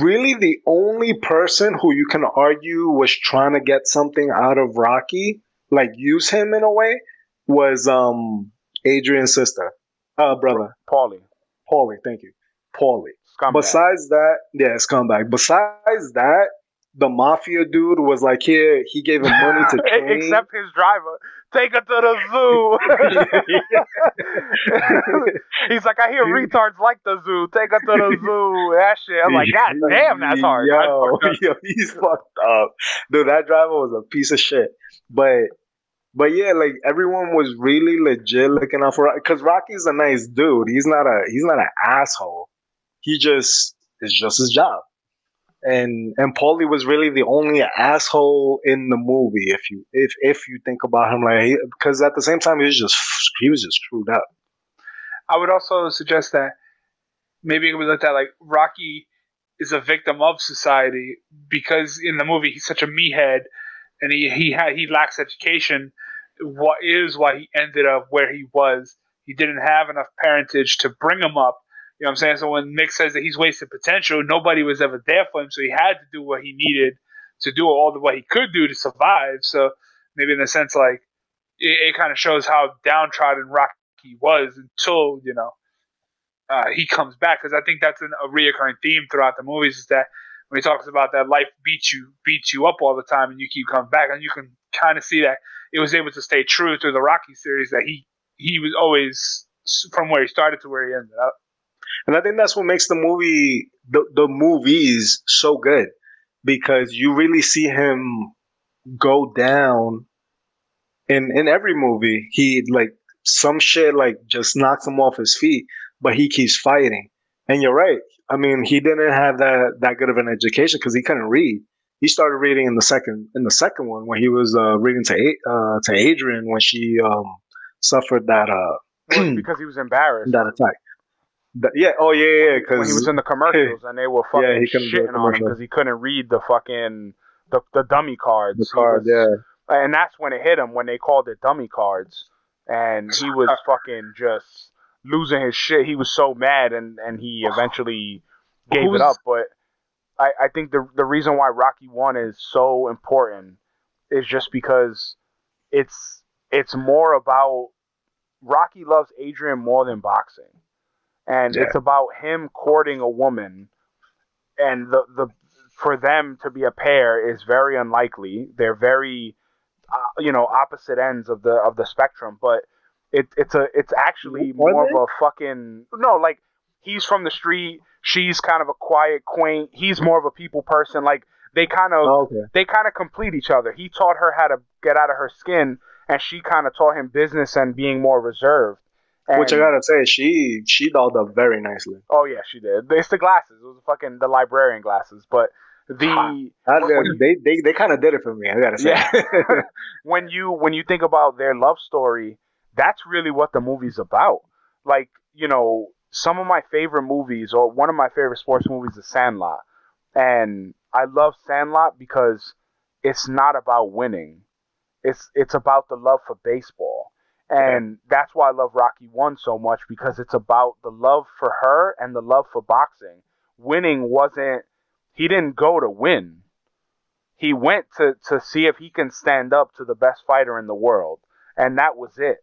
really the only person who you can argue was trying to get something out of Rocky, like use him in a way, was um Adrian's sister, uh brother, Paulie. Paulie, thank you, Paulie. Scumbag. Besides that, yeah, scumbag. Besides that, the mafia dude was like, here, he gave him money to train. Except his driver. Take her to the zoo. He's like, I hear retards like the zoo. Take her to the zoo. That shit. I'm like, God damn, that's hard. Yo, yo, he's fucked up. Dude, that driver was a piece of shit. But but yeah, like everyone was really legit looking out for because Rocky's a nice dude. He's not a he's not an asshole. He just it's just his job and and Paulie was really the only asshole in the movie. If you if if you think about him, like because at the same time he was just he was just screwed up. I would also suggest that maybe it we looked at like Rocky is a victim of society because in the movie he's such a meathead and he he had he lacks education. What is why he ended up where he was? He didn't have enough parentage to bring him up you know what I'm saying? So when Mick says that he's wasted potential, nobody was ever there for him, so he had to do what he needed to do all the what he could do to survive. So maybe in a sense, like it, it kind of shows how downtrodden Rocky was until you know uh, he comes back. Because I think that's an, a reoccurring theme throughout the movies is that when he talks about that life beats you beats you up all the time, and you keep coming back, and you can kind of see that it was able to stay true through the Rocky series that he he was always from where he started to where he ended up. And I think that's what makes the movie, the, the movies so good because you really see him go down in, in every movie. He like some shit like just knocks him off his feet, but he keeps fighting. And you're right. I mean, he didn't have that, that good of an education because he couldn't read. He started reading in the second in the second one when he was uh, reading to uh, to Adrian when she um, suffered that uh, because he was embarrassed that attack yeah. Oh yeah, yeah. Because when he was in the commercials and they were fucking yeah, he shitting on him because he couldn't read the fucking the, the dummy cards. The card, was, yeah. And that's when it hit him when they called it dummy cards, and he was fucking just losing his shit. He was so mad, and and he eventually gave Who's, it up. But I I think the the reason why Rocky One is so important is just because it's it's more about Rocky loves Adrian more than boxing and yeah. it's about him courting a woman, and the the for them to be a pair is very unlikely. They're very, uh, you know, opposite ends of the of the spectrum. But it it's a it's actually more of a fucking no. Like he's from the street. She's kind of a quiet, quaint. He's more of a people person. Like they kind of oh, okay. they kind of complete each other. He taught her how to get out of her skin, and she kind of taught him business and being more reserved. And, Which I gotta say, she she dolled up very nicely. Oh yeah, she did. It's the glasses. It was fucking the librarian glasses, but the when, they they they kind of did it for me. I gotta say. Yeah. when you when you think about their love story, that's really what the movie's about. Like you know, some of my favorite movies, or one of my favorite sports movies, is Sandlot, and I love Sandlot because it's not about winning. It's it's about the love for baseball and that's why I love Rocky 1 so much because it's about the love for her and the love for boxing. Winning wasn't, he didn't go to win. he went to to see if he can stand up to the best fighter in the world, and that was it.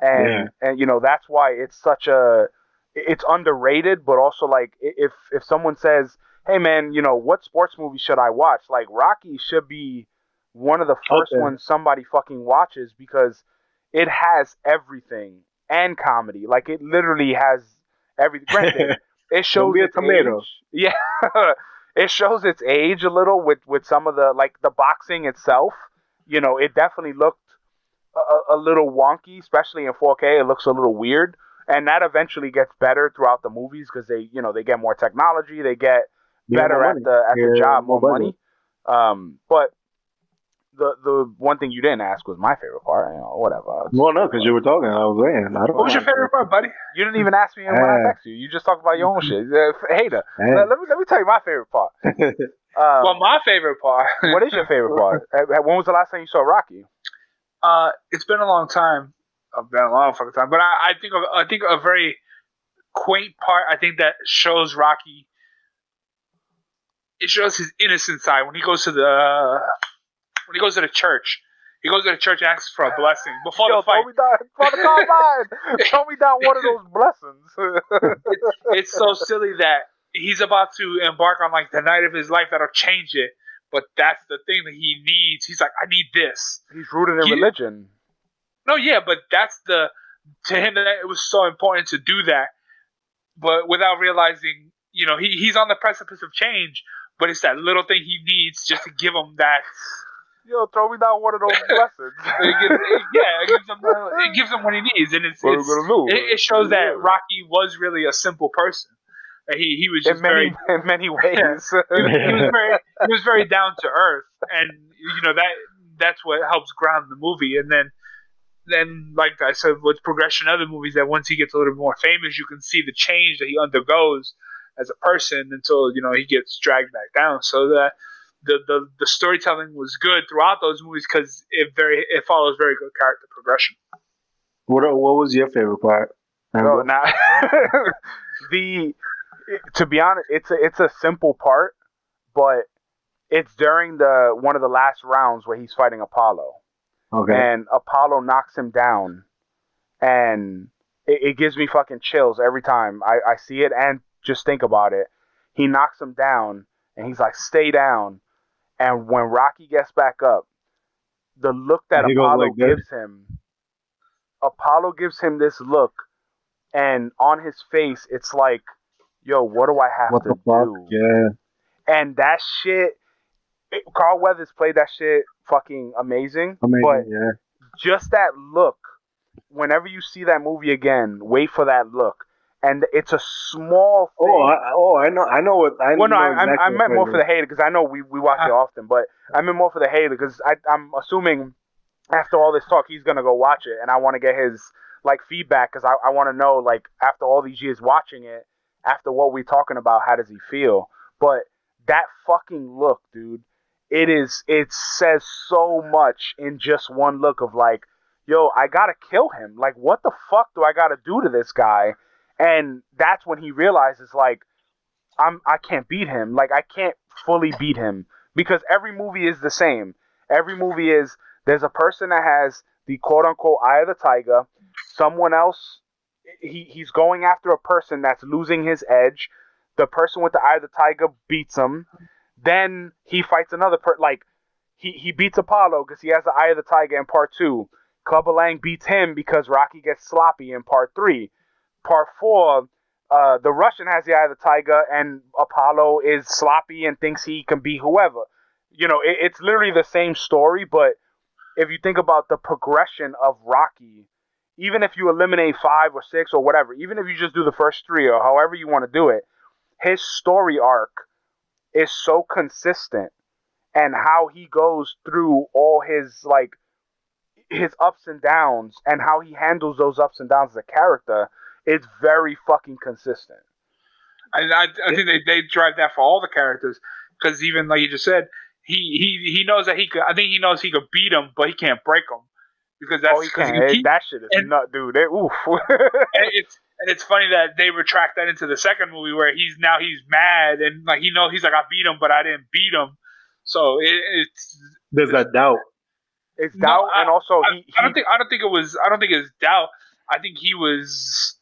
And Yeah. and you know that's why it's such a it's underrated, but also like if if someone says, "Hey man, you know what sports movie should I watch?" Like Rocky should be one of the first Okay. ones somebody fucking watches because it has everything and comedy. Like it literally has everything. Granted, it shows its age. Yeah, it shows its age a little with with some of the like the boxing itself. You know, it definitely looked a, a- little wonky, especially in 4K. It looks a little weird, and that eventually gets better throughout the movies because they, you know, they get more technology, they get better at the at the job, more more money. Um, but the the one thing you didn't ask was my favorite part. You know, whatever. Well, no, because you were talking. I was saying. I don't What was your favorite part, buddy? You didn't even ask me when I Uh, text you. You just talked about your own shit. Hater. Let, let me let me tell you my favorite part. Um, well, my favorite part. what is your favorite part? Uh, When was the last time you saw Rocky? Uh, it's been a long time. I've been a long fucking time, but I, I think of, I think a very quaint part. I think that shows Rocky. It shows his innocent side when he goes to the when he goes to the church. He goes to the church and asks for a blessing before Yo, the fight. throw me down for the combine. throw me down one of those blessings. It's so silly that he's about to embark on like the night of his life that'll change it. But that's the thing that he needs. He's like, I need this. He's rooted in He- religion. No, yeah, but that's the to him that it was so important to do that, but without realizing, you know, he, he's on the precipice of change, but it's that little thing he needs just to give him that. Yo, throw me down one of those blessings. It gives, it- yeah, it gives him it gives him what he needs, and it's, What are we it's it, it shows that Rocky was really a simple person. He he was just in many very in many ways. he was, he was very he was very down to earth, and you know that that's what helps ground the movie. And then then like I said, with progression of the movies, that once he gets a little more famous, you can see the change that he undergoes as a person until you know he gets dragged back down. So that the the, the storytelling was good throughout those movies because it very it follows very good character progression. What uh, What was your favorite part? Oh, no, now the to be honest, it's a it's a simple part, but it's during the one of the last rounds where he's fighting Apollo, Okay. and Apollo knocks him down, and it, it gives me fucking chills every time I, I see it and just think about it. He knocks him down, and he's like, "Stay down," and when Rocky gets back up, the look that He Apollo like gives him, Apollo gives him this look, and on his face, it's like, "Yo, what do I have what to the fuck? do?" Yeah. And that shit, it, Carl Weathers played that shit fucking amazing. Amazing. But yeah. just that look, whenever you see that movie again, wait for that look. And it's a small oh, thing. Oh, I, oh, I know. I know what. I well, no, know I, exactly I, I meant more for the hater because I know we, we watch it uh-huh. often, but I meant more for the hater because I'm assuming after all this talk, he's gonna go watch it, and I want to get his like feedback because I, I want to know like after all these years watching it, after what we're talking about, how does he feel? But that fucking look, dude, it is it says so much in just one look of like, yo, I gotta kill him. Like, what the fuck do I gotta do to this guy? And that's when he realizes like, I'm I can't beat him. Like I can't fully beat him because every movie is the same. Every movie is there's a person that has the quote unquote eye of the tiger. Someone else he he's going after a person that's losing his edge. The person with the eye of the tiger beats him. Then he fights another per like he he beats Apollo because he has the eye of the tiger in part two. Clubber Lang beats him because Rocky gets sloppy in part three. Part four, uh, the Russian has the eye of the tiger, and Apollo is sloppy and thinks he can be whoever. You know, it, it's literally the same story, but if you think about the progression of Rocky, even if you eliminate five or six or whatever, even if you just do the first three or however you want to do it, his story arc is so consistent and how he goes through all his like his ups and downs and how he handles those ups and downs as a character it's very fucking consistent. And I, I think they, they drive that for all the characters because even like you just said, he, he he knows that he could. I think he knows he could beat him, but he can't break him because that's oh, he 'cause can't. he- that shit is and- nut, dude. It, oof. and it's and it's funny that they retract that into the second movie where he's now he's mad and like he know he's like I beat him, but I didn't beat him. So it, it's There's a doubt. It's No, doubt, I- and also I, he, he I don't think I don't think it was I don't think it's doubt. I think he was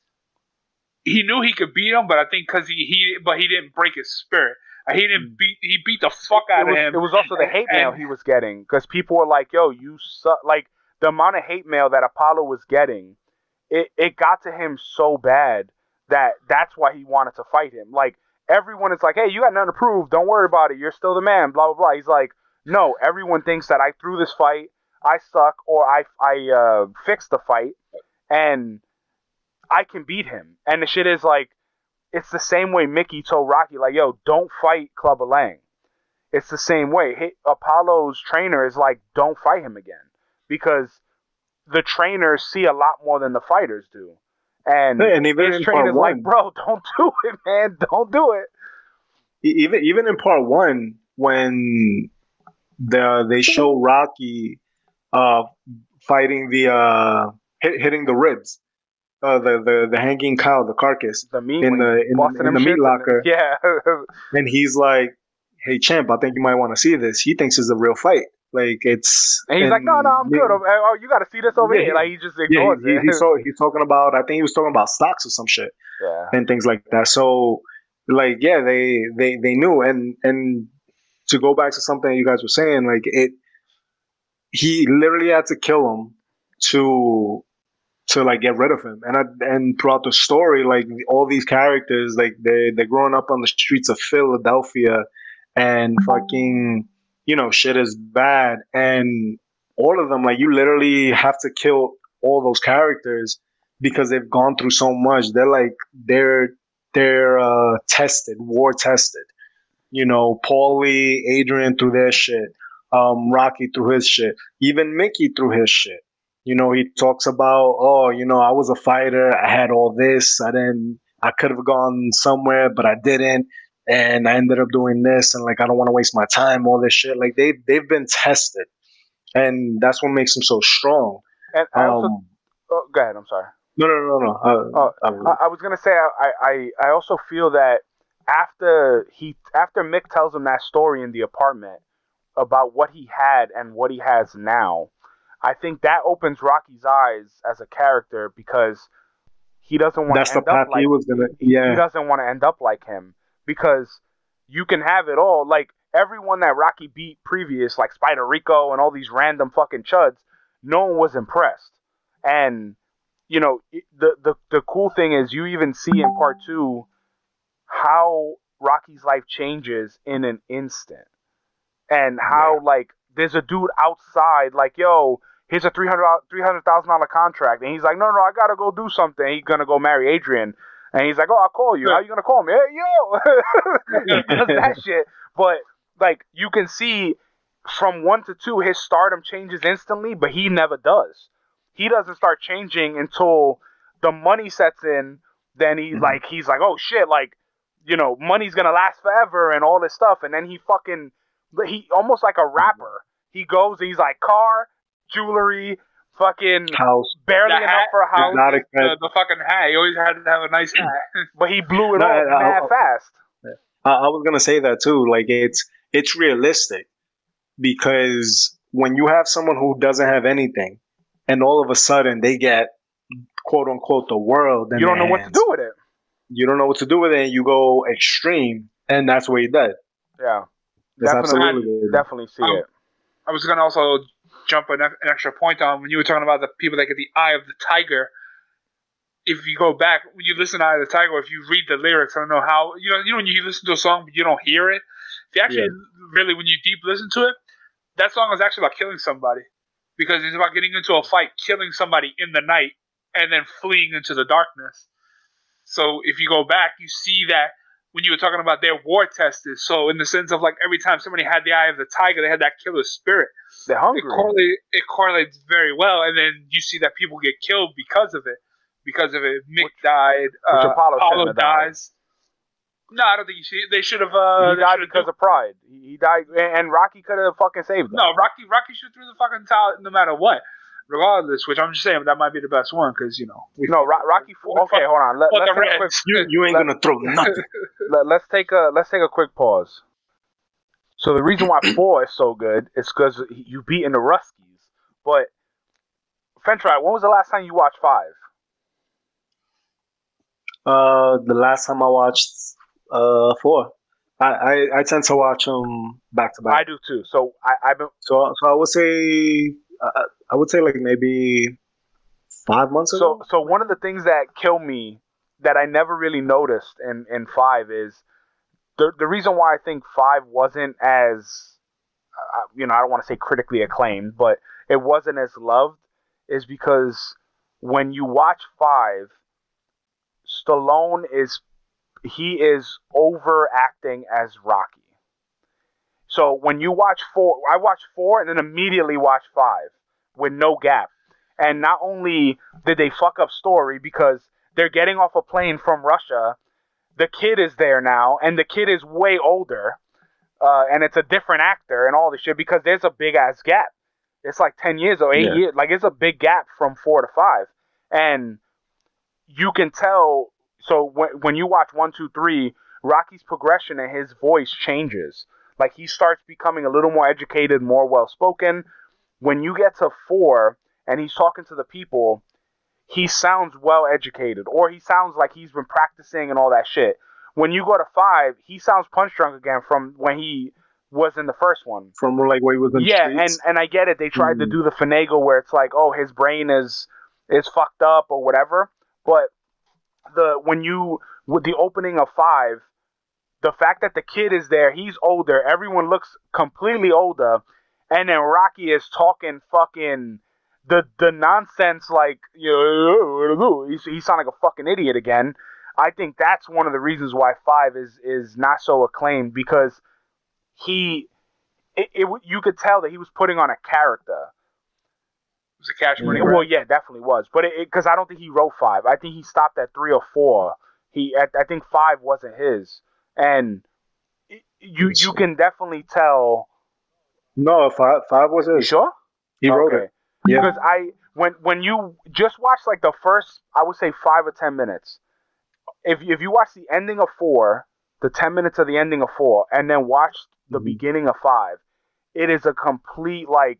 he knew he could beat him, but I think because he, he but he didn't break his spirit. He didn't beat he beat the fuck out was, of him. it was also the hate mail And- he was getting because people were like, "Yo, you suck!" Like the amount of hate mail that Apollo was getting, it it got to him so bad that that's why he wanted to fight him. Like everyone is like, "Hey, you got nothing to prove. Don't worry about it. You're still the man." Blah blah blah. He's like, "No, everyone thinks that I threw this fight, I suck, or I I uh, fixed the fight, and I can beat him." And the shit is like, it's the same way Mickey told Rocky, like, "Yo, don't fight Club Lang." It's the same way. Apollo's trainer is like, "Don't fight him again," because the trainers see a lot more than the fighters do. And, And even his in trainer's like, "Bro, don't do it, man. Don't do it." Even even in part one when the they show Rocky uh fighting the uh hit, hitting the ribs uh the, the the hanging cow the carcass The meat In the- he's in the- in the meat locker. Yeah, and he's like hey champ I think you might want to see this he thinks it's a real fight like it's and he's like, "No, no, I'm yeah, good. Oh, you got to see this over Yeah, here." Like he just yeah ignores he, it. he's, so, he's talking about I think he was talking about stocks or some shit yeah, and things like that. So, like, yeah, they they they knew, and and to go back to something you guys were saying, like it, he literally had to kill him to to like get rid of him, and I, and throughout the story, like all these characters, like they they're growing up on the streets of Philadelphia, and fucking, you know, shit is bad, and all of them, like you literally have to kill all those characters because they've gone through so much. They're like they're they're uh, tested, war tested. You know, Paulie, Adrian through their shit, um, Rocky through his shit, even Mickey through his shit. You know, he talks about, oh, you know, I was a fighter, I had all this, I didn't, I could have gone somewhere, but I didn't, and I ended up doing this, and like I don't want to waste my time, all this shit. Like they they've been tested, and that's what makes them so strong. and I also, Um, oh, go ahead. I'm sorry. no, no, no, no. Uh, Oh, I, I was gonna say I, I I also feel that after he after Mick tells him that story in the apartment about what he had and what he has now, I think that opens Rocky's eyes as a character because he doesn't want that's to the end path up like he was gonna. Yeah, he doesn't want to end up like him because you can have it all. Like everyone that Rocky beat previous, like Spider Rico and all these random fucking chuds, no one was impressed. And you know, the the the cool thing is you even see in part two how Rocky's life changes in an instant, and how like there's a dude outside like, yo. Here's a three hundred three hundred thousand dollar contract, and he's like, no, no, I gotta go do something. He's gonna go marry Adrian, and he's like, "Oh, I'll call you. How you gonna call me? Hey, yo!" he does that shit. But like, you can see from one to two, his stardom changes instantly, but he never does. He doesn't start changing until the money sets in. Then he mm-hmm. like he's like, "Oh shit!" Like, you know, money's gonna last forever and all this stuff. And then he fucking he almost like a rapper. He goes, he's like car, jewelry, fucking house, barely The enough for a house. exotic the, the fucking hat. He always had to have a nice hat. but he blew it No, all I- I- mad I- fast. I, I was gonna say that too. Like it's it's realistic because when you have someone who doesn't have anything, and all of a sudden they get quote unquote the world, You don't their know what to do with it. You don't know what to do with it, and you go extreme, and that's where you're dead. Yeah, That's Definitely. absolutely where definitely see Um, it. I was gonna also jump an, an extra point on when you were talking about the people that get the eye of the tiger. If you go back, when you listen to Eye of the Tiger, if you read the lyrics, I don't know how you know. You know when you listen to a song but you don't hear it. If you actually really, when you deep listen to it, that song is actually about killing somebody because it's about getting into a fight, killing somebody in the night, and then fleeing into the darkness. So if you go back, you see that when you were talking about their war tested. So in the sense of like every time somebody had the eye of the tiger, they had that killer spirit. They're It, correlate, it correlates very well, and then you see that people get killed because of it. Because of it, Mick Which- died. which uh, Apollo died. dies. No, I don't think you should, they should have. Uh, he died because of pride. He died, and and Rocky could have fucking saved him. no Rocky. Rocky should threw the fucking towel no matter what, regardless. Which I'm just saying that might be the best one because you know. We, no, Ro- Rocky. Four, okay, hold on. Let, let's take a quick. You, you ain't Let- gonna throw nothing. Let, let's take a let's take a quick pause. So the reason why four is so good is because you beating the Ruskies. But Fentry, when was the last time you watched five? Uh, the last time I watched uh four, I I, I tend to watch them back to back. I do too. So I, I've been So so I would say uh, I would say like maybe five months so ago. so one of the things that kill me that I never really noticed in in five is the the reason why I think five wasn't as uh, you know I don't want to say critically acclaimed, but it wasn't as loved is because when you watch five, Stallone is he is overacting as Rocky. So when you watch four, I watch four and then immediately watch five with no gap. And not only did they fuck up story because they're getting off a plane from Russia, the kid is there now, and the kid is way older, uh, and it's a different actor and all this shit because there's a big ass gap. It's like ten years or eight Yeah. years, like it's a big gap from four to five, and you can tell. So when when you watch one, two, three, Rocky's progression and his voice changes. Like he starts becoming a little more educated, more well spoken. When you get to four and he's talking to the people, he sounds well educated, or he sounds like he's been practicing and all that shit. When you go to five, he sounds punch drunk again from when he was in the first one. From like where he was in the Yeah, and streets. and I get it. They tried to Mhm. do the finagle where it's like, oh, his brain is is fucked up or whatever. But the when you with the opening of five, the fact that the kid is there, he's older. Everyone looks completely older, and then Rocky is talking fucking the the nonsense like you know, he, he sound like a fucking idiot again. I think that's one of the reasons why five is is not so acclaimed because he it, it you could tell that he was putting on a character. It was a cash money. Well, yeah, definitely was, but it because I don't think he wrote five. I think he stopped at three or four. He I, I think five wasn't his, and you you can definitely tell. no, five five was it? You sure? He wrote Okay. it. Yeah. Because I when when you just watch like the first, I would say five or ten minutes. If if you watch the ending of four, the ten minutes of the ending of four, and then watch the Mhm. beginning of five, it is a complete like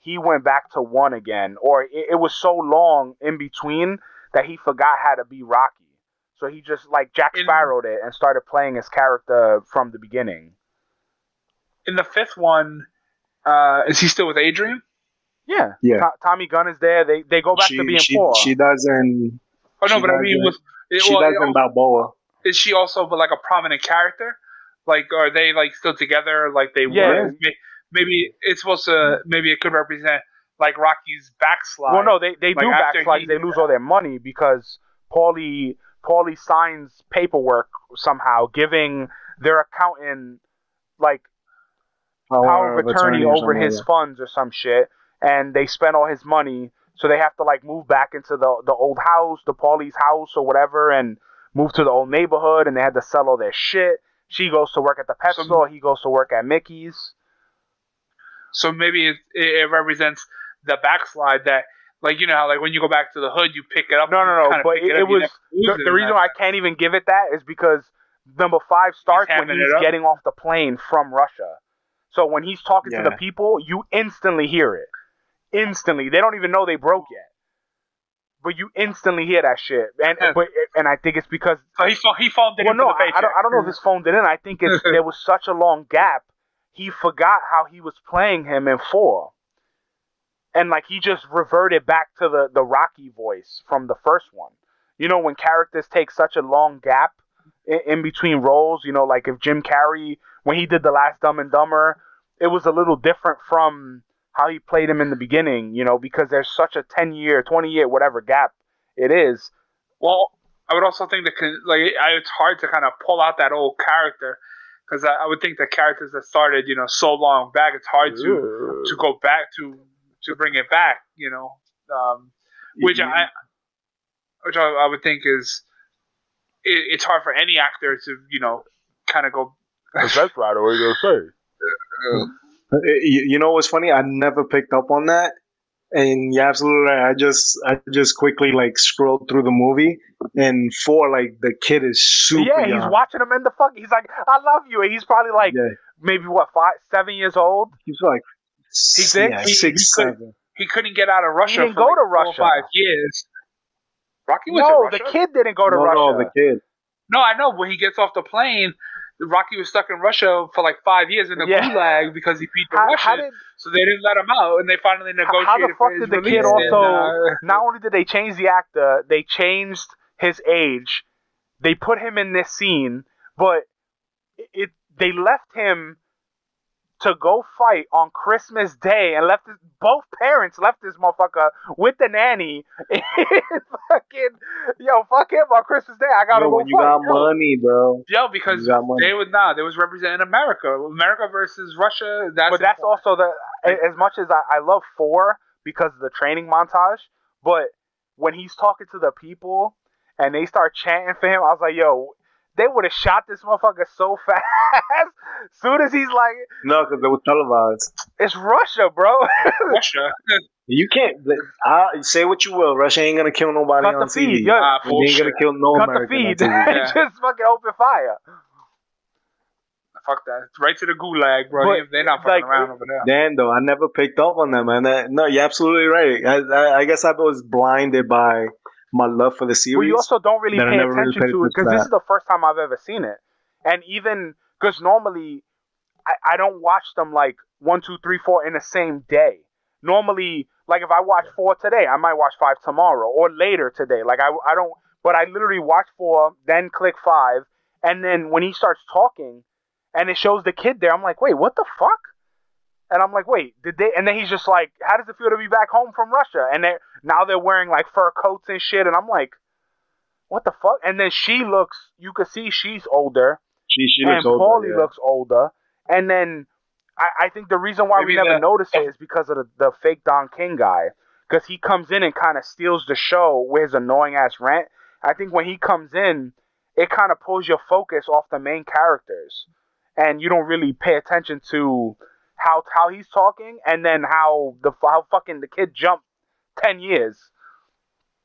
he went back to one again, or it, it was so long in between that he forgot how to be Rocky. So he just like Jack In- Sparrowed it and started playing his character from the beginning. In the fifth one, uh, is he still with Adrian? Yeah, Yeah. To- Tommy Gunn is there. They they go back she, to being she, poor. she doesn't Oh no, but I mean, in- was it, she well, does it- in Balboa. is she also but like a prominent character? Like, are they like still together? Like they Yeah. were? May- Maybe it's supposed to. Maybe it could represent like Rocky's backslide. Well, no, they, they Like, do backslide. he- They lose all their money because Paulie Paulie signs paperwork somehow, giving their accountant like power of attorney or over his like funds or some shit, and they spend all his money, so they have to like move back into the the old house, the Paulie's house or whatever, and move to the old neighborhood, and they had to sell all their shit. She goes to work at the pet Some- store. He goes to work at Mickey's. So maybe it, it represents the backslide that, like you know how like when you go back to the hood, you pick it up. No, no, no. But pick it, it was the, the reason why I can't even give it that is because number five starts when he's getting off the plane from Russia. So when he's talking to the people, you instantly hear it. Instantly, they don't even know they broke yet, but you instantly hear that shit. And Yeah. but and I think it's because So he phoned, he phoned it well, no, the I. I don't I don't know if his phone did in. I think it's there was such a long gap. He forgot how he was playing him in four, and like he just reverted back to the the Rocky voice from the first one. You know, when characters take such a long gap in, in between roles. You know, like if Jim Carrey when he did the last Dumb and Dumber, it was a little different from how he played him in the beginning. You know, because there's such a ten year, twenty year, whatever gap it is. Well, I would also think that like it's hard to kind of pull out that old character because I, I would think the characters that started you know so long back, it's hard to to go back to to bring it back. You know, um, which Yeah. I which I, I would think is it, it's hard for any actor to you know kind of go. That's right. What are you gonna say? Uh, You, you know what's funny? I never picked up on that And yeah, absolutely. Right. I just I just quickly like scrolled through the movie, and for like the kid is super. yeah, young. he's watching him in the fuck. He's like, I love you. And he's probably like yeah, maybe what five, seven years old. he's like He's yeah. He- six, he could- seven. He couldn't get out of Russia. He didn't for go like to four or Russia. five years. Rocky went No, to the kid didn't go to no, Russia. no, the kid. No, I know. When he gets off the plane, Rocky was stuck in Russia for like five years in the Yeah. gulag because he beat the how, Russians. how did so they didn't let him out, and they finally negotiated. how the for fuck his did the release, kid and, also? uh, not only did they change the actor, they changed his age. They put him in this scene, but it, it they left him to go fight on Christmas Day and left his, both parents left this motherfucker with the nanny. fucking yo, fuck him on Christmas Day. I gotta Yo, go when you fight. got yo. money, bro. Yo, because You got money. they was nah, they was representing America. America versus Russia. That's but that's important. also the as much as I, I love four because of the training montage, but when he's talking to the people and they start chanting for him, I was like, yo, they would have shot this motherfucker so fast. Soon as he's like, No, because it was televised. it's Russia, bro. Russia. You can't I, say what you will. Russia ain't gonna kill nobody Cut on the TV. feed, yo. Ah, They ain't gonna kill no Cut the feed. on TV. Yeah. Just fucking open fire. Fuck that. Right to the gulag, bro. But, They're not fucking like, around over there. Damn, though, I never picked up on that, man. That- no, you're absolutely right. I, I, I guess I was blinded by my love for the series. Well, you also don't really pay never really attention to it because this is the first time I've ever seen it, and even because normally I, I don't watch them like one, two, three, four in the same day. Normally, like if I watch four today, I might watch five tomorrow or later today. Like I, I don't, but I literally watch four, then click five, and then when he starts talking, and it shows the kid there, I'm like, wait, what the fuck? And I'm like, wait, did they? And then he's just like, how does it feel to be back home from Russia? And they now they're wearing like fur coats and shit, and I'm like, what the fuck? And then she looks, you could see she's older, she, she and looks older. Paulie yeah. looks older. And then I, I think the reason why we never the- noticed it is because of the, the fake Don King guy, because he comes in and kind of steals the show with his annoying ass rant. I think when he comes in, it kind of pulls your focus off the main characters, and you don't really pay attention to how how he's talking, and then how the how fucking the kid jumped ten years.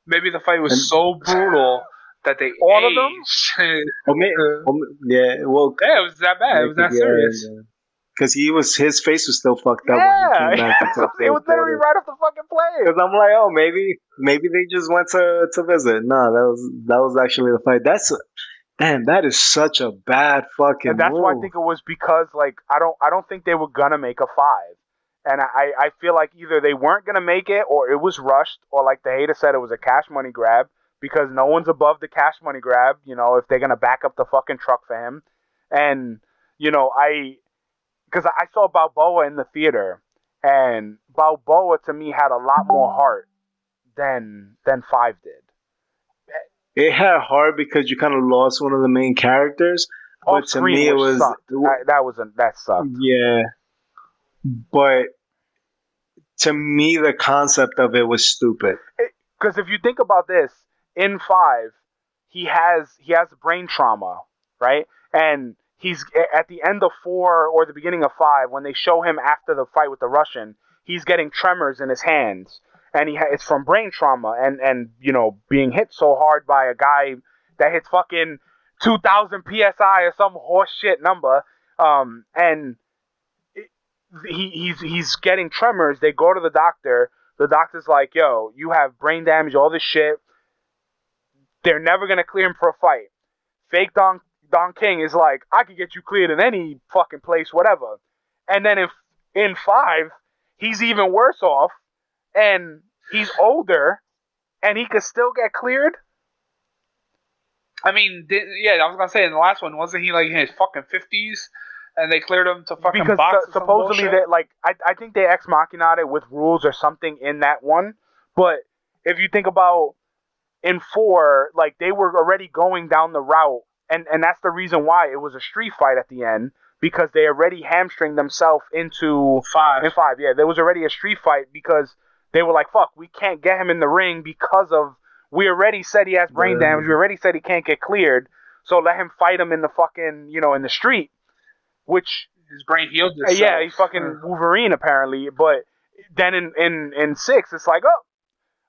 Maybe the fight was And- so brutal that they All of them? aged. Well, may- well, yeah, well, yeah, it was that bad. It was that yeah, serious. yeah. Because he was, his face was still fucked up yeah, when he came back. to it was literally right off the fucking plane. Because I'm like, oh, maybe, maybe they just went to to visit. No, that was that was actually the fight. That's, damn, that is such a bad fucking. and that's move. why I think it was because like I don't I don't think they were gonna make a five, and I I feel like either they weren't gonna make it or it was rushed or like the hater said it was a cash money grab because no one's above the cash money grab. You know if they're gonna back up the fucking truck for him, and you know I because I saw Balboa in the theater and Balboa to me had a lot more heart than than five did. It had hard because you kind of lost one of the main characters. But Off to me, it was sucked. That, that was a, that sucked. yeah, but to me, the concept of it was stupid. because if you think about this, in five, he has he has brain trauma, right? And he's at the end of four or the beginning of five when they show him after the fight with the Russian, he's getting tremors in his hands, and he ha- it's from brain trauma and and you know being hit so hard by a guy that hits fucking two thousand psi or some horse shit number, um, and it- he he's he's getting tremors. They go to the doctor. The doctor's like, "Yo, you have brain damage, all this shit. They're never gonna clear him for a fight." Fake Don Don King is like, "I could get you cleared in any fucking place, whatever." And then if in five, he's even worse off, and he's older, and he could still get cleared. I mean, did, yeah, I was gonna say in the last one, wasn't he like in his fucking fifties, and they cleared him to fucking because box? su- supposedly that like I, I think they ex machina it with rules or something in that one. But if you think about in four, like they were already going down the route, and and that's the reason why it was a street fight at the end because they already hamstringed themselves into five. in five. Yeah, there was already a street fight because they were like, "Fuck, we can't get him in the ring because of we already said he has brain Yeah. damage. We already said he can't get cleared. So let him fight him in the fucking you know in the street." Which His brain healed uh, itself. yeah, he's fucking Wolverine apparently, but then in in in six, it's like, oh,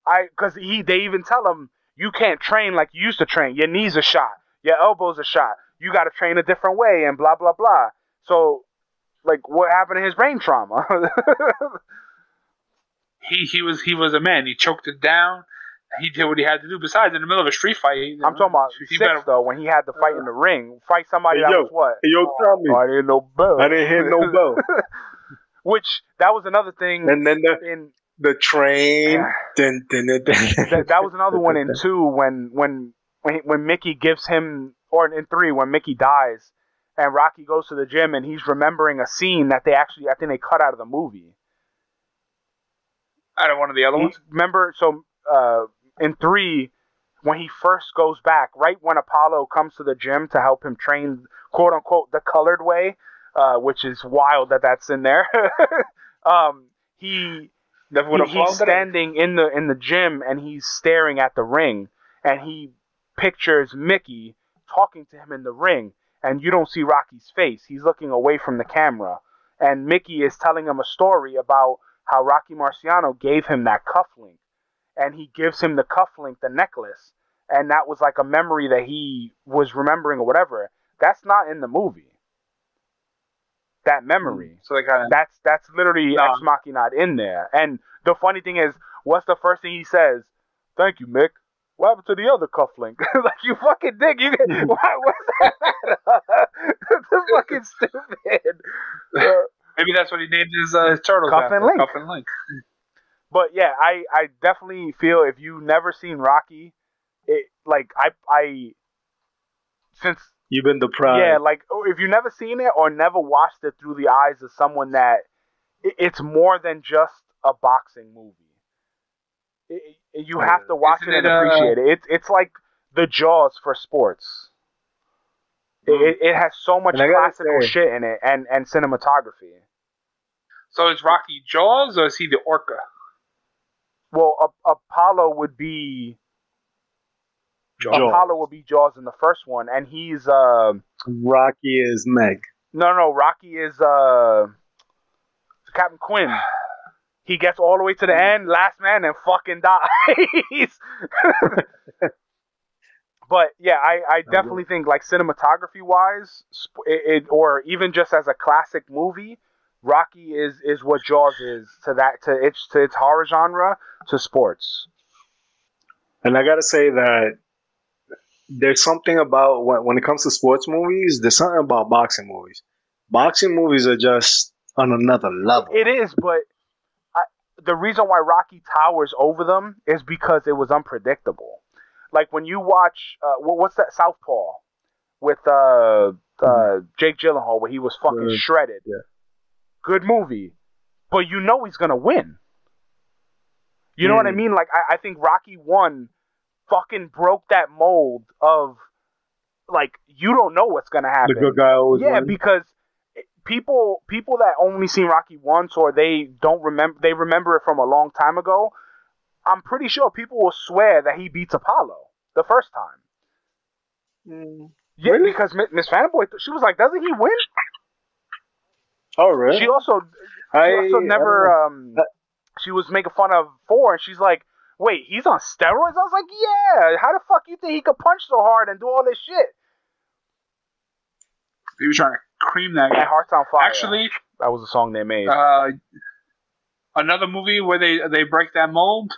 I because he they even tell him you can't train like you used to train. Your knees are shot, your elbows are shot. You got to train a different way, and blah blah blah. So, like, what happened to his brain trauma? he he was he was a man. He choked it down. He did what he had to do. Besides, in the middle of a street fight, he, I'm talking about he six better- though, when he had to fight in the uh, ring, fight somebody Hey, that yo. was what? Hey, yo, tell me. Oh, I didn't know bell. I didn't hear no bell. Which that was another thing And then the in the train. Ah. Dun, dun, dun, dun. that, that was another one in two when when when when Mickey gives him or in three when Mickey dies and Rocky goes to the gym and he's remembering a scene that they actually I think they cut out of the movie. Out of one of the other He- ones. remember so uh, in three when he first goes back right when Apollo comes to the gym to help him train quote unquote the colored way uh, which is wild that that's in there um, he he, he's standing in the in the gym and he's staring at the ring and he pictures Mickey talking to him in the ring and you don't see Rocky's face. He's looking away from the camera. And Mickey is telling him a story about how Rocky Marciano gave him that cufflink and he gives him the cufflink the necklace and that was like a memory that he was remembering or whatever that's not in the movie that memory mm. So they kind of that's that's literally No. ex machina in there. And the funny thing is, what's the first thing he says? Thank you, Mick. What happened to the other cufflink? like you fucking dick. You mm. why, what's that? That's fucking stupid. Uh, Uh, maybe that's what he named his uh, his turtles. Cuff after, and Link. Cuff and Link. but yeah, I I definitely feel if you've never seen Rocky, it like I I since You've been deprived. Yeah, like oh, if you've never seen it or never watched it through the eyes of someone that it, it's more than just a boxing movie. It, it- you have to watch Isn't it and it, uh, appreciate it. It's it's like the Jaws for sports. It, it, it has so much And classical say- shit in it and and cinematography. So is Rocky Jaws or is he the Orca? Well, A- Apollo would be Jaws. Apollo would be Jaws in the first one, and he's uh Rocky is Meg. No, no, Rocky is uh Captain Quint. He gets all the way to the end, last man, and fucking dies. but yeah, I, I definitely think like cinematography wise, it, it or even just as a classic movie, Rocky is is what Jaws is to that to its to its horror genre to sports. And I gotta say that there's something about when, when it comes to sports movies, there's something about boxing movies. Boxing movies are just on another level. It is, but I, the reason why Rocky towers over them is because it was unpredictable. Like when you watch, uh, what, what's that Southpaw with uh, uh, Jake Gyllenhaal, where he was fucking Mm-hmm. Yeah. shredded. Yeah. Good movie, but you know he's gonna win. You know what I Mm. mean? Like I, I think Rocky one fucking broke that mold of like you don't know what's gonna happen. the good guy always yeah, wins. because people people that only seen Rocky once or they don't remember they remember it from a long time ago. I'm pretty sure people will swear that he beats Apollo the first time. Mm. Yeah, Really? because Mi- Miss Fanboy, she was like, "Doesn't he win?" Oh really? She also she I, also never um she was making fun of four, and she's like, "Wait, he's on steroids?" I was like, "Yeah, how the fuck you think he could punch so hard and do all this shit?" He was trying to cream that guy. Hearts on Fire. Actually, that was a song they made. uh, another movie where they they break that mold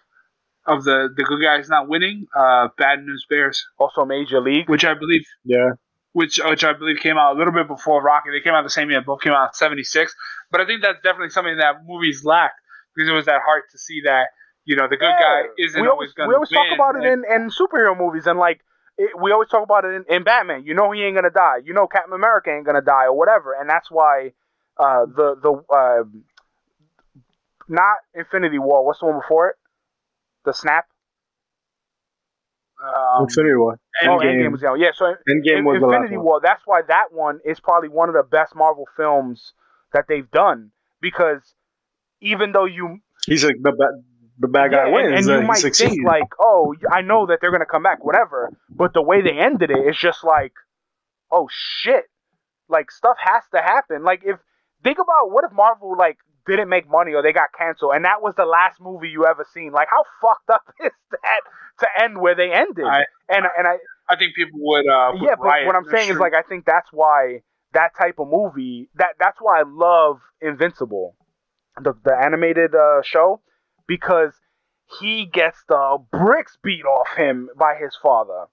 of the the good guys not winning. Uh, Bad News Bears, also, Major League. which I believe yeah. which which I believe came out a little bit before Rocky. They came out the same year. Both came out in '76. But I think that's definitely something that movies lack because it was that hard to see that you know the good guy isn't we always always, going to win. we always talk about it in, in superhero movies and like it, we always talk about it in, in Batman. You know he ain't gonna die. You know Captain America ain't gonna die or whatever, and that's why uh, the the uh, not Infinity War. What's the one before it? The Snap. um, Infinity War. oh, Endgame. Endgame was out. Yeah, so Endgame was the last Infinity one. War. That's why that one is probably one of the best Marvel films that they've done because even though you He's like the bad, the bad guy Yeah, wins. And, uh, you might succeeds. think like, oh, I know that they're gonna come back, whatever. But the way they ended it's just like, oh shit, like stuff has to happen. Like if think about what if Marvel like didn't make money or they got canceled, and that was the last movie you ever seen. Like, how fucked up is that to end where they ended? I- and and I I think people would. Uh, yeah, but what I'm saying is like I think that's why that type of movie that that's why I love Invincible, the the animated uh, show, because he gets the bricks beat off him by his father.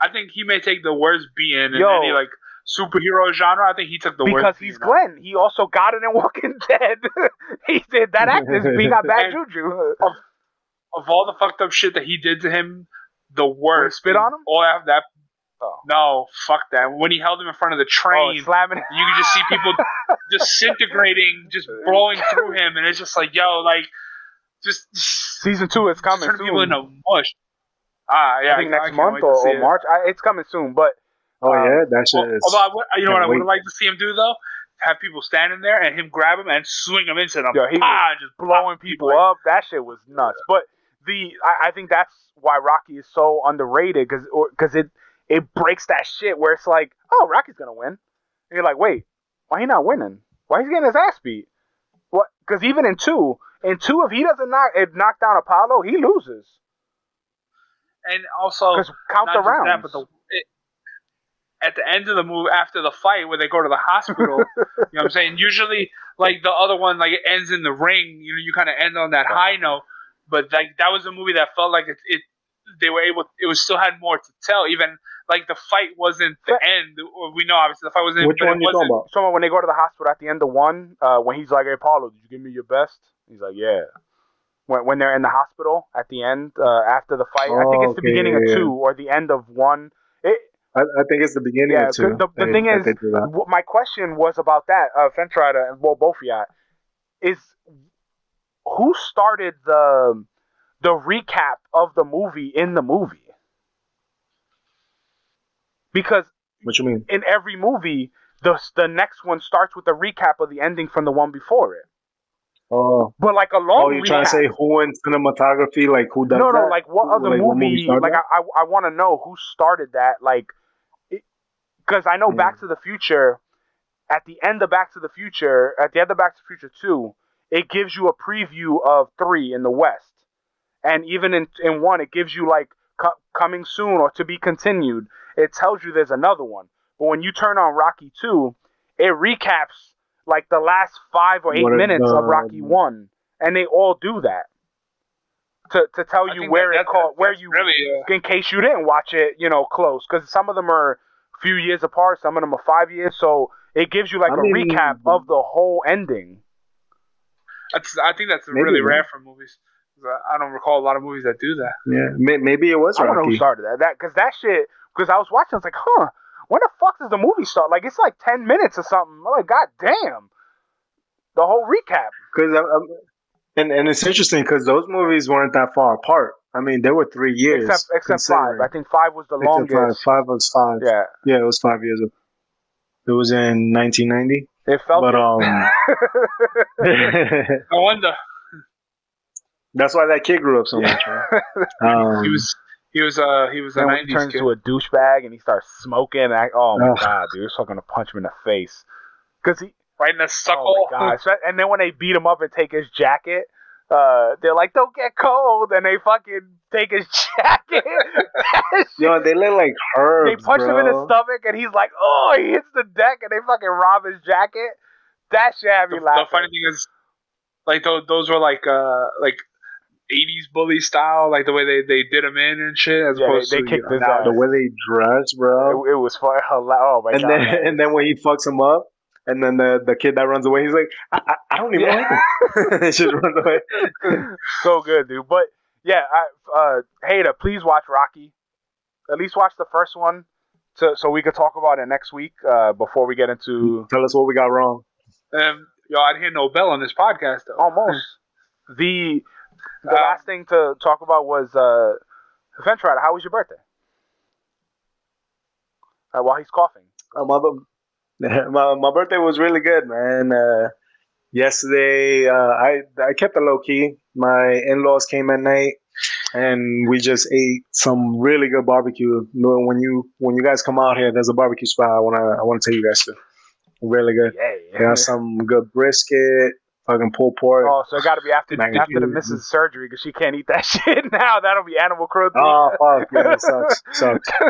I think he may take the worst being in Yo. any like superhero genre. I think he took the because worst. he's beating. Glenn. He also got it in Walking Dead. he did that actor's he got bad And- juju. Of all the fucked up shit that he did to him, the worst. spit on him? All that. that Oh. No, fuck that. When he held him in front of the Oh, train, slamming. you could just see people disintegrating, just blowing through him, and it's just like, yo, like, just, just Season two is coming turn soon. people into mush. Ah, yeah, I think next can't month or, or. March. I, it's coming soon, but Oh Um, yeah, that shit is. Although, I would, you know what I would wait. like to see him do though? Have people standing there and him grab him and swing him into them. Yo, he ah, and just blowing pop people up. That shit was nuts. But the I, I think that's why Rocky is so underrated because because it it breaks that shit where it's like, oh, Rocky's gonna win, and you're like, wait, why he not winning? Why he's getting his ass beat? What? Because even in two, in two, if he doesn't knock it knock down Apollo, he loses. And also, Because count the just that, rounds. but the, it, at the end of the movie after the fight, where they go to the hospital, you know what I'm saying? Usually, like the other one, like it ends in the ring. You know, you kind of end on that high note. But like that was a movie that felt like it, it they were able. It was still had more to tell. Even like the fight wasn't the end. Or we know obviously the fight wasn't. Which one you talking wasn't- about? When they go to the hospital at the end of one, uh, when he's like, "Hey Paulo, did you give me your best?" He's like, "Yeah." When when they're in the hospital at the end uh, after the fight, I think it's the Okay, beginning yeah, of yeah. two or the end of one. I, I think it's the beginning Yeah, the- the They- thing that is- my question was about that, uh, Fence Rider and well, both y'all, is who started the the recap of the movie in the movie? Because What you mean? in every movie, the the next one starts with a recap of the ending from the one before it. Oh, But like a long oh, you're recap. trying to say who in cinematography? Like who does no, that? no, no. like what other like, movie? like that? I, I, I want to know who started that. Like, because I know Hmm. Back to the Future. At the end of Back to the Future, at the end of Back to the Future Two, it gives you a preview of three in the West, and even in in one, it gives you like co- coming soon or to be continued. It tells you there's another one. But when you turn on Rocky Two, it recaps like the last five or eight What are minutes of Rocky One, and they all do that to to tell you where that- it that- called, where you really uh, in case you didn't watch it, you know, close because some of them are a few years apart, some of them are five years, so it gives you like I a mean- recap of the whole ending. that's, I think that's Maybe, really man. rare for movies. I I don't recall a lot of movies that do that. Yeah, maybe it was I don't know who started that, that because that shit. Because I was watching, I was like, huh, when the fuck does the movie start? Like it's like ten minutes or something. I'm like, god damn, the whole recap. Because um, um, and and it's interesting because those movies weren't that far apart. I mean, they were three years. Except except five. I think five was the Except longest. Five, five was five. Yeah, Yeah, it was five years. ago. It was in 1990. it felt. But it. um, No wonder that's why that kid grew up so much. Right? Um, he was he was uh he was a then when he nineties turns kid. into a douchebag and he starts smoking, and I, oh my Ugh. god, dude, it's fucking to punch him in the face. Cause he, right in the oh my god, and then when they beat him up and take his jacket, uh, they're like, "Don't get cold," and they fucking take his jacket. That shit- Yo, they look like herbs. they punch him in the stomach, and he's like, "Oh!" He hits the deck, and they fucking rob his jacket. That shit had the, me the laughing. funny thing is, like those those were like uh like. 80s bully style, like the way they, they did him in and shit, as Yeah, opposed they to kicked you his know, ass. The way they dress, bro. it, it was fun. Oh my and god! then and then when he fucks him up, and then the the kid that runs away, he's like, I, I, I don't even Yeah. like him. just runs away. so good, dude. But yeah, I, uh, Hater, please watch Rocky. At least watch the first one, so so we could talk about it next week uh, before we get into Tell us what we got wrong. Um, yo, I didn't hear no bell on this podcast though. almost the the Uh, last thing to talk about was uh, Fence Rider. How was your birthday? Uh, while he's coughing. Uh, my, my birthday was really good, man. Uh, yesterday, uh, I I kept it low key. My in laws came at night, and we just ate some really good barbecue. When you when you guys come out here, there's a barbecue spot. I wanna I wanna take you guys to. Really good. Yay! Got some good brisket, fucking pulled pork. Oh, so it got to be after Mac after the missus surgery because she can't eat that shit now. That'll be animal cruelty. Oh fuck, yeah, it sucks, sucks.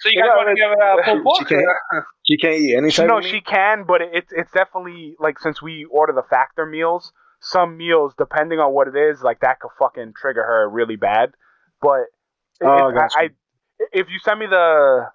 So you guys want to but- give it a pulled She pork? can't- she can't eat any type no, she can, but it, it's it's definitely like since we order the factor meals, some meals depending on what it is, like that could fucking trigger her really bad. But it- Oh, it- gotcha. I, I if you send me the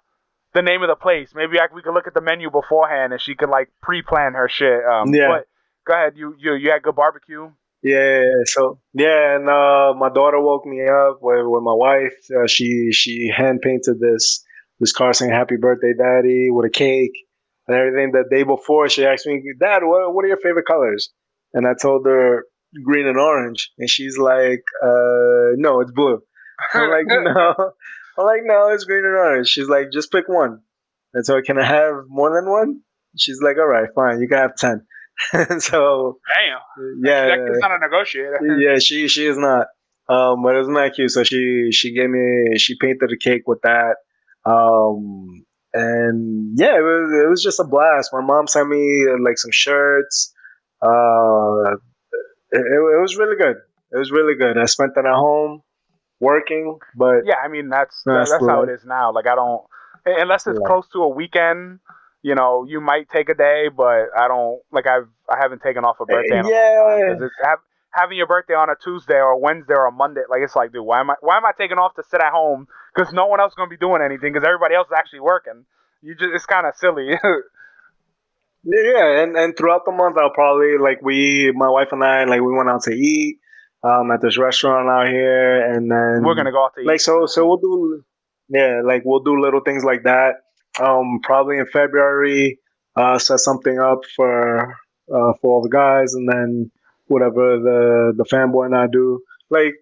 the name of the place, maybe I, we could look at the menu beforehand and she could like pre-plan her shit. Um, Yeah. But go ahead, you you you had good barbecue. Yeah, so yeah, and uh, my daughter woke me up with, with my wife. Uh, she she hand painted this this car saying "Happy Birthday, Daddy" with a cake and everything. The day before, she asked me, "Dad, what what are your favorite colors?" And I told her green and orange, and she's like, uh, "No, it's blue." I'm like, "No." I'm like, "No, it's green and orange." She's like, "Just pick one." And so, can I have more than one? She's like, "All right, fine, you can have 10. so Damn. yeah, kid's not a negotiator. yeah, she she is not. Um, but it was not cute. So she she gave me she painted a cake with that. Um, and yeah, it was it was just a blast. My mom sent me like some shirts. Uh, it, it was really good. It was really good. I spent it at home working, but Yeah, I mean that's that's, that's how it is now. Like I don't unless it's Yeah. close to a weekend. You know, you might take a day, but I don't like I've I haven't taken off a birthday. in long time, Yeah. have, having your birthday on a Tuesday or a Wednesday or a Monday. Like it's like, dude, why am I why am I taking off to sit at home? Because no one else is gonna be doing anything because everybody else is actually working. You just it's kind of silly. Yeah, and, and throughout the month, I'll probably like we, my wife and I, like we went out to eat um, at this restaurant out here, and then We're gonna go out to eat. like so so we'll do yeah like we'll do little things like that. Um, probably in February, uh, set something up for uh, for all the guys, and then whatever the the fanboy and I do like.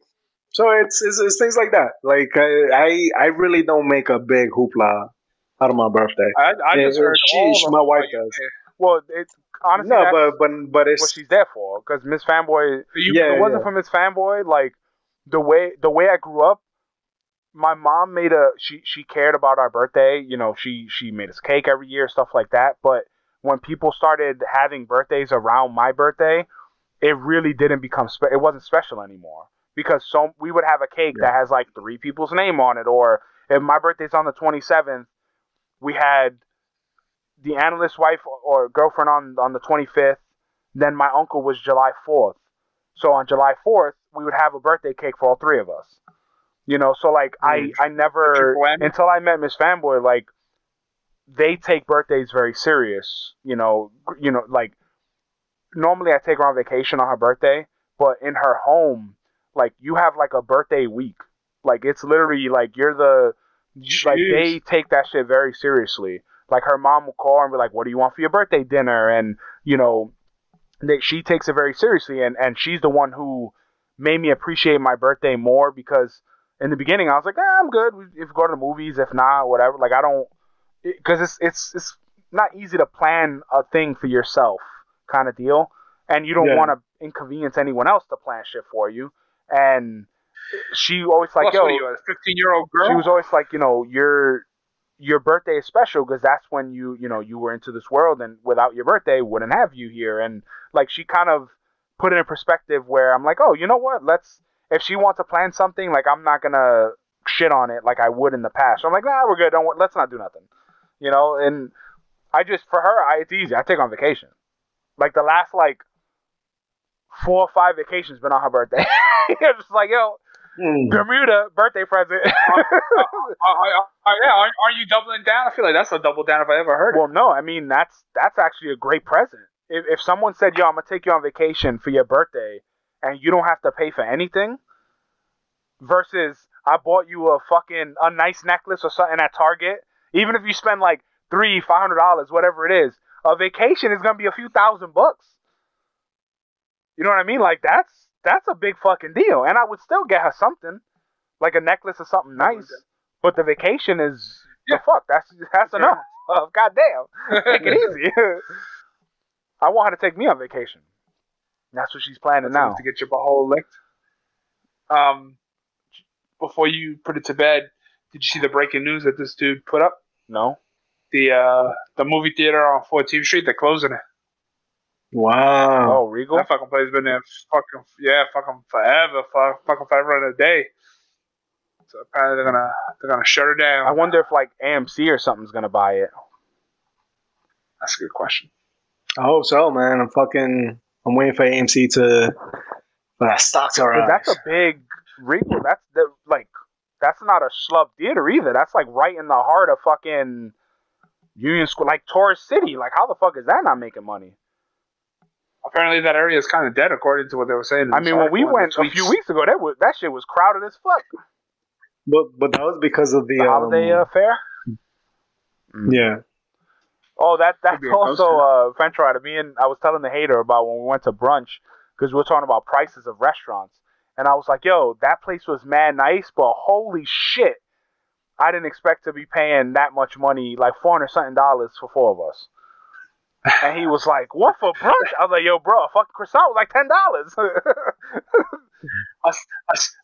So it's, it's it's things like that. Like I I, I really don't make a big hoopla out of my birthday. I, I just Yeah, heard she- all my them. wife does. well, it's honestly no, that's but but but what it's she's there for. Because Miss Fanboy You, Yeah, if it wasn't for Miss Fanboy, like the way the way I grew up, my mom made a she she cared about our birthday. You know, she she made us cake every year, stuff like that. But when people started having birthdays around my birthday, it really didn't become spe- it wasn't special anymore because so we would have a cake that has like three people's name on it, or if my birthday's on the twenty seventh, we had the analyst's wife or girlfriend on on the twenty fifth. Then my uncle was July fourth. So on July 4th, we would have a birthday cake for all three of us. You know, so like I I never until I met Miss Fanboy like they take birthdays very serious, you know, you know like normally I take her on vacation on her birthday, but in her home like you have like a birthday week. Like it's literally like you're the like they take that shit very seriously. Like her mom will call and be like, "What do you want for your birthday dinner?" And you know, they, she takes it very seriously, and and she's the one who made me appreciate my birthday more because in the beginning I was like, eh, I'm good. If we go to the movies, if not, whatever. Like I don't, because it's it's it's not easy to plan a thing for yourself, kind of deal, and you don't Yeah. want to inconvenience anyone else to plan shit for you. And she always like, Plus, yo, you, a 15 year old girl? she was always like, you know, your your birthday is special because that's when you you know you were into this world, and without your birthday, wouldn't have you here. And like she kind of put it in perspective where I'm like, oh, you know what? Let's if she wants to plan something, like I'm not gonna shit on it like I would in the past. So I'm like, nah, we're good. Don't wor- let's not do nothing. You know, and I just for her, I, it's easy. I take on vacation. Like the last like four or five vacations been on her birthday. it's just like yo, Mm. Bermuda birthday present. Uh, uh, uh, yeah, aren't, aren't you doubling down? I feel like that's a double down if I ever heard it. well, no, I mean that's that's actually a great present. If if someone said, "Yo, I'm gonna take you on vacation for your birthday," and you don't have to pay for anything, versus I bought you a fucking a nice necklace or something at Target, even if you spend like three, five hundred dollars, whatever it is, a vacation is gonna be a few thousand bucks. You know what I mean? Like that's that's a big fucking deal, and I would still get her something, like a necklace or something nice. But the vacation is Yeah. the fuck. That's that's enough. Uh, goddamn, take it easy. I want her to take me on vacation. That's what she's planning now. to get your butthole licked. Um, before you put it to bed, did you see the breaking news that this dude put up? No. The uh, the movie theater on 14th Street, they're closing it. Wow. Oh, Regal. That fucking place been there fucking yeah, fucking forever, fuck, fucking forever and a day. So apparently they're gonna they're gonna shut her down. I wonder if like AMC or something's gonna buy it. That's a good question. I hope so, man. I'm fucking. I'm waiting for AMC to for that stock to 'Cause rise. that's a big Regal. That's the like that's not a schlub theater either. That's like right in the heart of fucking Union Square, like Tourist City. Like how the fuck is that not making money? Apparently that area is kind of dead according to what they were saying. I mean, when we went a few weeks ago, that was that shit was crowded as fuck. but but that was because of the, The holiday um, uh, fair. yeah. Oh, that that's also a uh, French fry. Me and I was telling the hater about when we went to brunch because we were talking about prices of restaurants, and I was like, "Yo, that place was mad nice, but holy shit, I didn't expect to be paying that much money, like four hundred something dollars for four of us." And he was like, "What for brunch?" I was like, "Yo, bro, a fucking croissant was like ten dollars."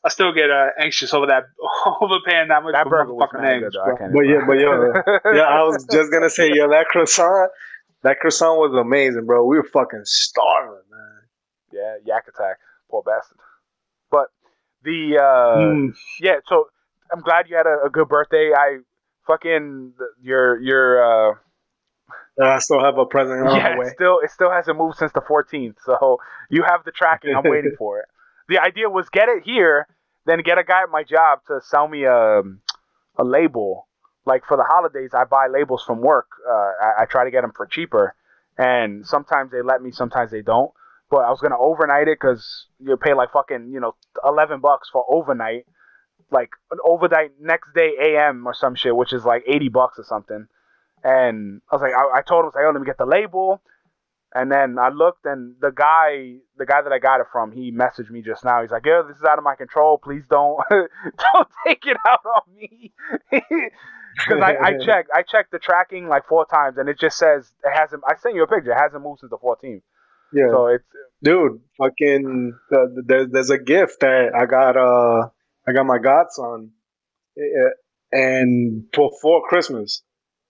I still get uh, anxious over that overpaying that much that for burger was good, eggs, bro. I But yeah, but yo, yeah, I was just gonna say, yo, that croissant, that croissant was amazing, bro. We were fucking starving, man. yeah, yak attack, poor bastard. But the uh, Mm. yeah, so I'm glad you had a, a good birthday. I fucking your your uh I still have a present on yeah, the way. it still it still hasn't moved since the 14th. So you have the tracking. I'm waiting for it. The idea was get it here, then get a guy at my job to sell me a a label. Like for the holidays, I buy labels from work. Uh, I, I try to get them for cheaper, and sometimes they let me, sometimes they don't. But I was gonna overnight it because you pay like fucking you know eleven bucks for overnight, like an overnight next day AM or some shit, which is like eighty bucks or something. And I was like, I, I told him, I was like, oh, let me get the label. And then I looked, and the guy, the guy that I got it from, he messaged me just now. He's like, "Yeah, this is out of my control. Please don't, don't take it out on me." Because I, I checked, I checked the tracking like four times, and it just says it hasn't. I sent you a picture. It hasn't moved since the 14th. Yeah, So it's dude, fucking, uh, there's there's a gift that I got. Uh, I got my godson, uh, and for for Christmas,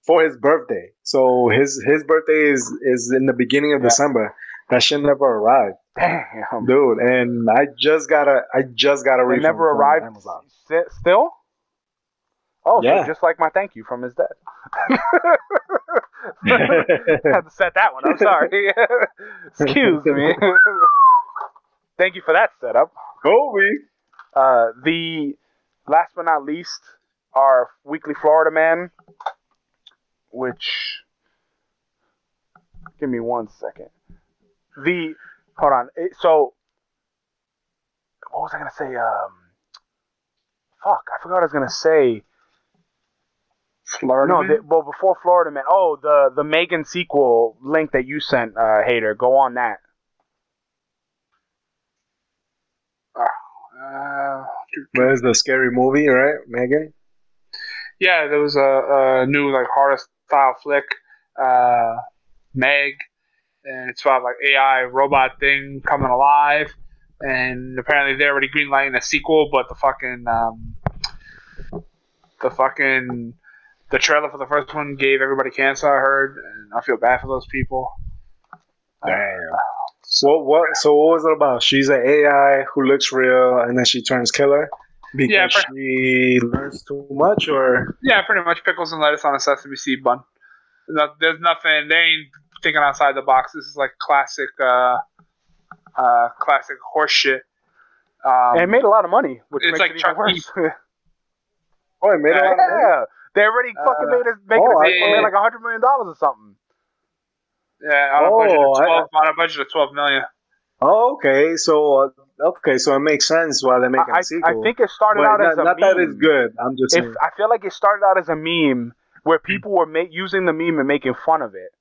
for his birthday. So his his birthday is is in the beginning of Yeah. December. That shit never arrived, damn. dude. And I just got a I just got a It refund never from arrived. Amazon. sti- Still? Oh, so Yeah. just like my thank you from his dad. had to set that one. I'm sorry. Excuse me. Thank you for that setup. Kobe. Uh, the last but not least, our weekly Florida man, which give me one second. The hold on. It, so what was I gonna say? Um, fuck, I forgot what I was gonna say. Florida. No, the, well, before Florida Man. Oh, the the Megan sequel link that you sent, uh, hater. Go on that. Uh, Where's the scary movie, right, Megan? yeah, there was a, a new like horror style flick, uh, Meg, and it's about like AI robot thing coming alive, and apparently they're already greenlighting a sequel, but the fucking um, the fucking the trailer for the first one gave everybody cancer. I heard, and I feel bad for those people. Damn. What what? So what was it about? She's an AI who looks real, and then she turns killer because Yeah, but- she learns too much, or Yeah, pretty much pickles and lettuce on a sesame seed bun. No, there's nothing. They ain't thinking outside the box. This is like classic, uh, uh, classic horseshit. Um, and it made a lot of money, which it's makes like it even worse. oh, it made a lot of money. yeah, they already fucking Uh, made it, making oh, it, I- they made like a hundred million dollars or something. yeah, on a budget Oh, of I- twelve. on a budget of twelve million. Oh, okay. So uh, okay, so it makes sense why they're making I, a sequel. I think it started But out not, as a not meme. that it's good. I'm just If saying. I feel like it started out as a meme where people were ma- using the meme and making fun of it,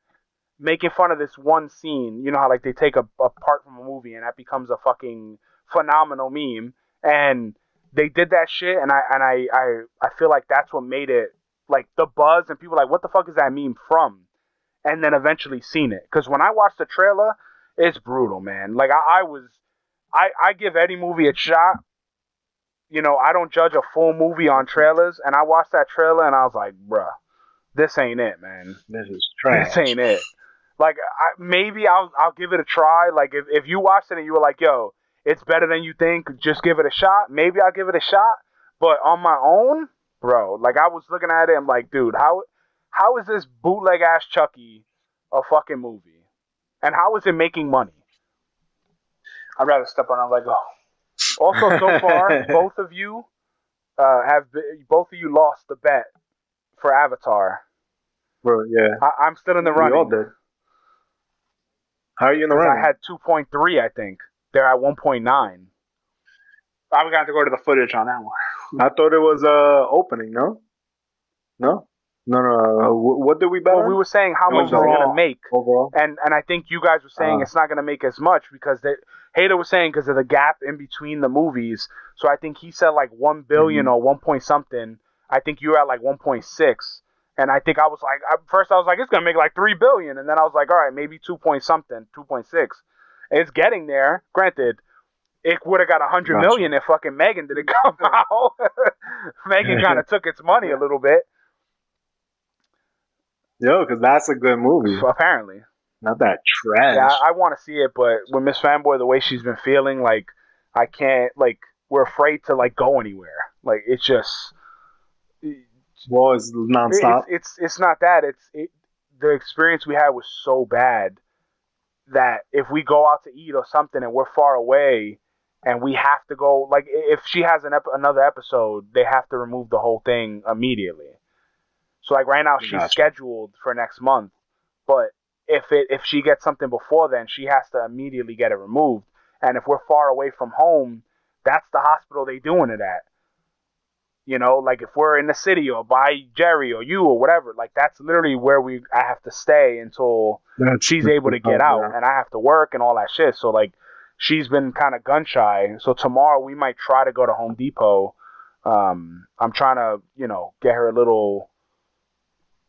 making fun of this one scene. You know how like they take a, a part from a movie and that becomes a fucking phenomenal meme, and they did that shit, and I and I I I feel like that's what made it like the buzz and people like what the fuck is that meme from, and then eventually seen it because when I watched the trailer, it's brutal, man. Like I, I was, I I give any movie a shot you know, I don't judge a full movie on trailers, and I watched that trailer and I was like, bruh, this ain't it, man. this is trash. This ain't it. Like I, maybe I'll I'll give it a try. Like if if you watched it and you were like, yo, it's better than you think, just give it a shot. Maybe I'll give it a shot. But on my own, bro, like I was looking at it, I'm like, dude, how how is this bootleg ass Chucky a fucking movie? And how is it making money? I'd rather step on a Lego. Also, so far, both of you uh, have been, both of you lost the bet for Avatar. Bro, yeah. I, I'm still in the We all did. How are you in the 'Cause running? I had 2.3, I think. They're at 1.9. I'm gonna have to go to the footage on that one. I thought it was uh opening. No, no, no, no. Wh- What did we bet Well, on? we were saying how much is it gonna make, overall. and and I think you guys were saying Uh. it's not gonna make as much because they, Hater was saying because of the gap in between the movies. So I think he said like one billion Mhm. or one point something. I think you were at like 1.6, and I think I was like first I was like it's gonna make like three billion, and then I was like all right maybe two point something, 2.6. It's getting there. Granted. It would have got a hundred Gotcha. million if fucking Megan didn't come out. Megan kind of took its money a little bit, Yo, because that's a good movie. apparently. Not that trash. Yeah, I, I want to see it, but with Miss Fanboy, the way she's been feeling, like I can't, like we're afraid to like go anywhere. Like it's just, it- well, it's nonstop. it's, it's it's not that. It's it, the experience we had was so bad that if we go out to eat or something and we're far away and we have to go, like if she has an ep- another episode, they have to remove the whole thing immediately. So like right now she's Gotcha. scheduled for next month, but if it if she gets something before then, she has to immediately get it removed. And if we're far away from home, that's the hospital they doing it at. You know, like if we're in the city or by Jerry or you or whatever, like that's literally where we I have to stay until That's she's able to get out and I have to work and all that shit. So like she's been kind of gun shy. So tomorrow we might try to go to Home Depot. Um, I'm trying to, you know, get her a little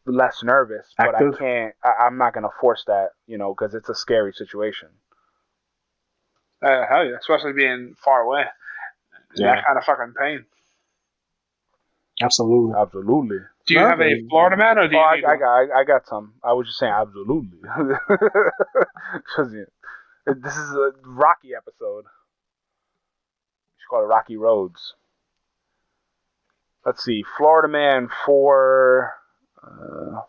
less nervous, but Active? I can't. I, I'm not gonna force that, you know, because it's a scary situation. Uh, hell yeah, especially being far away. Yeah. That kind of fucking pain. Absolutely. Absolutely. Do you No, have a Florida man or do Oh, you I, I got, I, I got some. I was just saying absolutely. 'Cause, yeah, this is a Rocky episode. You should call it Rocky Roads. Let's see, Florida Man for. Uh,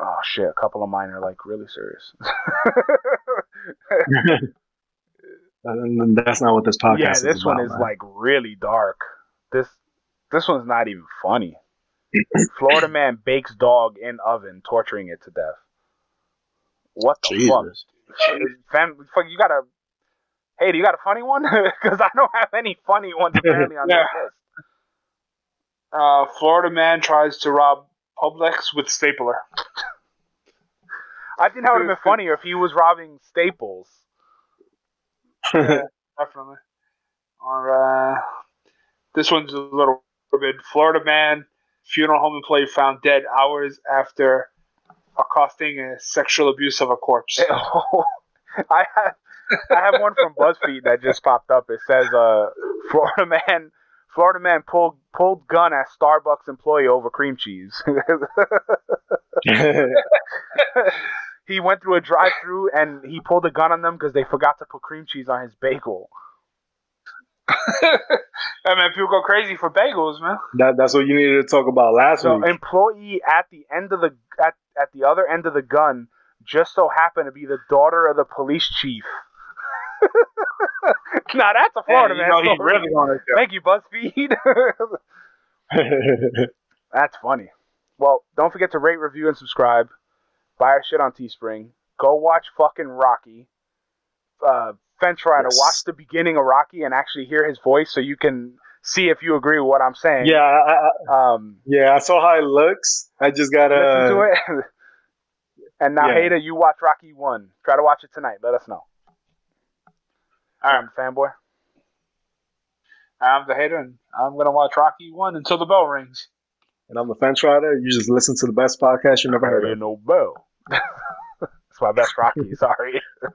oh shit! A couple of mine are like really serious. That's not what this podcast yeah, is this one about, is man. like really dark. This this one's not even funny. Florida man bakes dog in oven, torturing it to death. What the Jesus. fuck? Fam, fuck, you got a. Hey, do you got a funny one? Because I don't have any funny ones apparently on Yeah. this list. Uh, Florida man tries to rob Publix with stapler. I think that would have been funnier if he was robbing Staples. Definitely. Or uh, this one's a little morbid. Florida man, funeral home employee found dead hours after accosting a sexual abuse of a corpse. I have I have one from BuzzFeed that just popped up. It says, uh, Florida man, Florida man pulled pulled gun at Starbucks employee over cream cheese. he went through a drive-through and he pulled a gun on them because they forgot to put cream cheese on his bagel. I mean, people go crazy for bagels, man. that, that's what you needed to talk about last So week. employee at the end of the at, at the other end of the gun just so happened to be the daughter of the police chief. now that's a Florida Man, know he story. really wanted to. Thank you, BuzzFeed. That's funny. Well, don't forget to rate, review, and subscribe. Buy our shit on Teespring. Go watch fucking Rocky. Uh, Fence Rider. Yes. Watch the beginning of Rocky and actually hear his voice so you can see if you agree with what I'm saying. yeah, I, I, Um, yeah. I saw how it looks. I just gotta. listen to it. and now, yeah. Hater, you watch Rocky 1. Try to watch it tonight. Let us know. All right, fanboy. I'm the hater, and I'm gonna watch Rocky one until the bell rings. And I'm the fence rider. You just listen to the best podcast you've never heard of. no bell. That's my best Rocky. Sorry.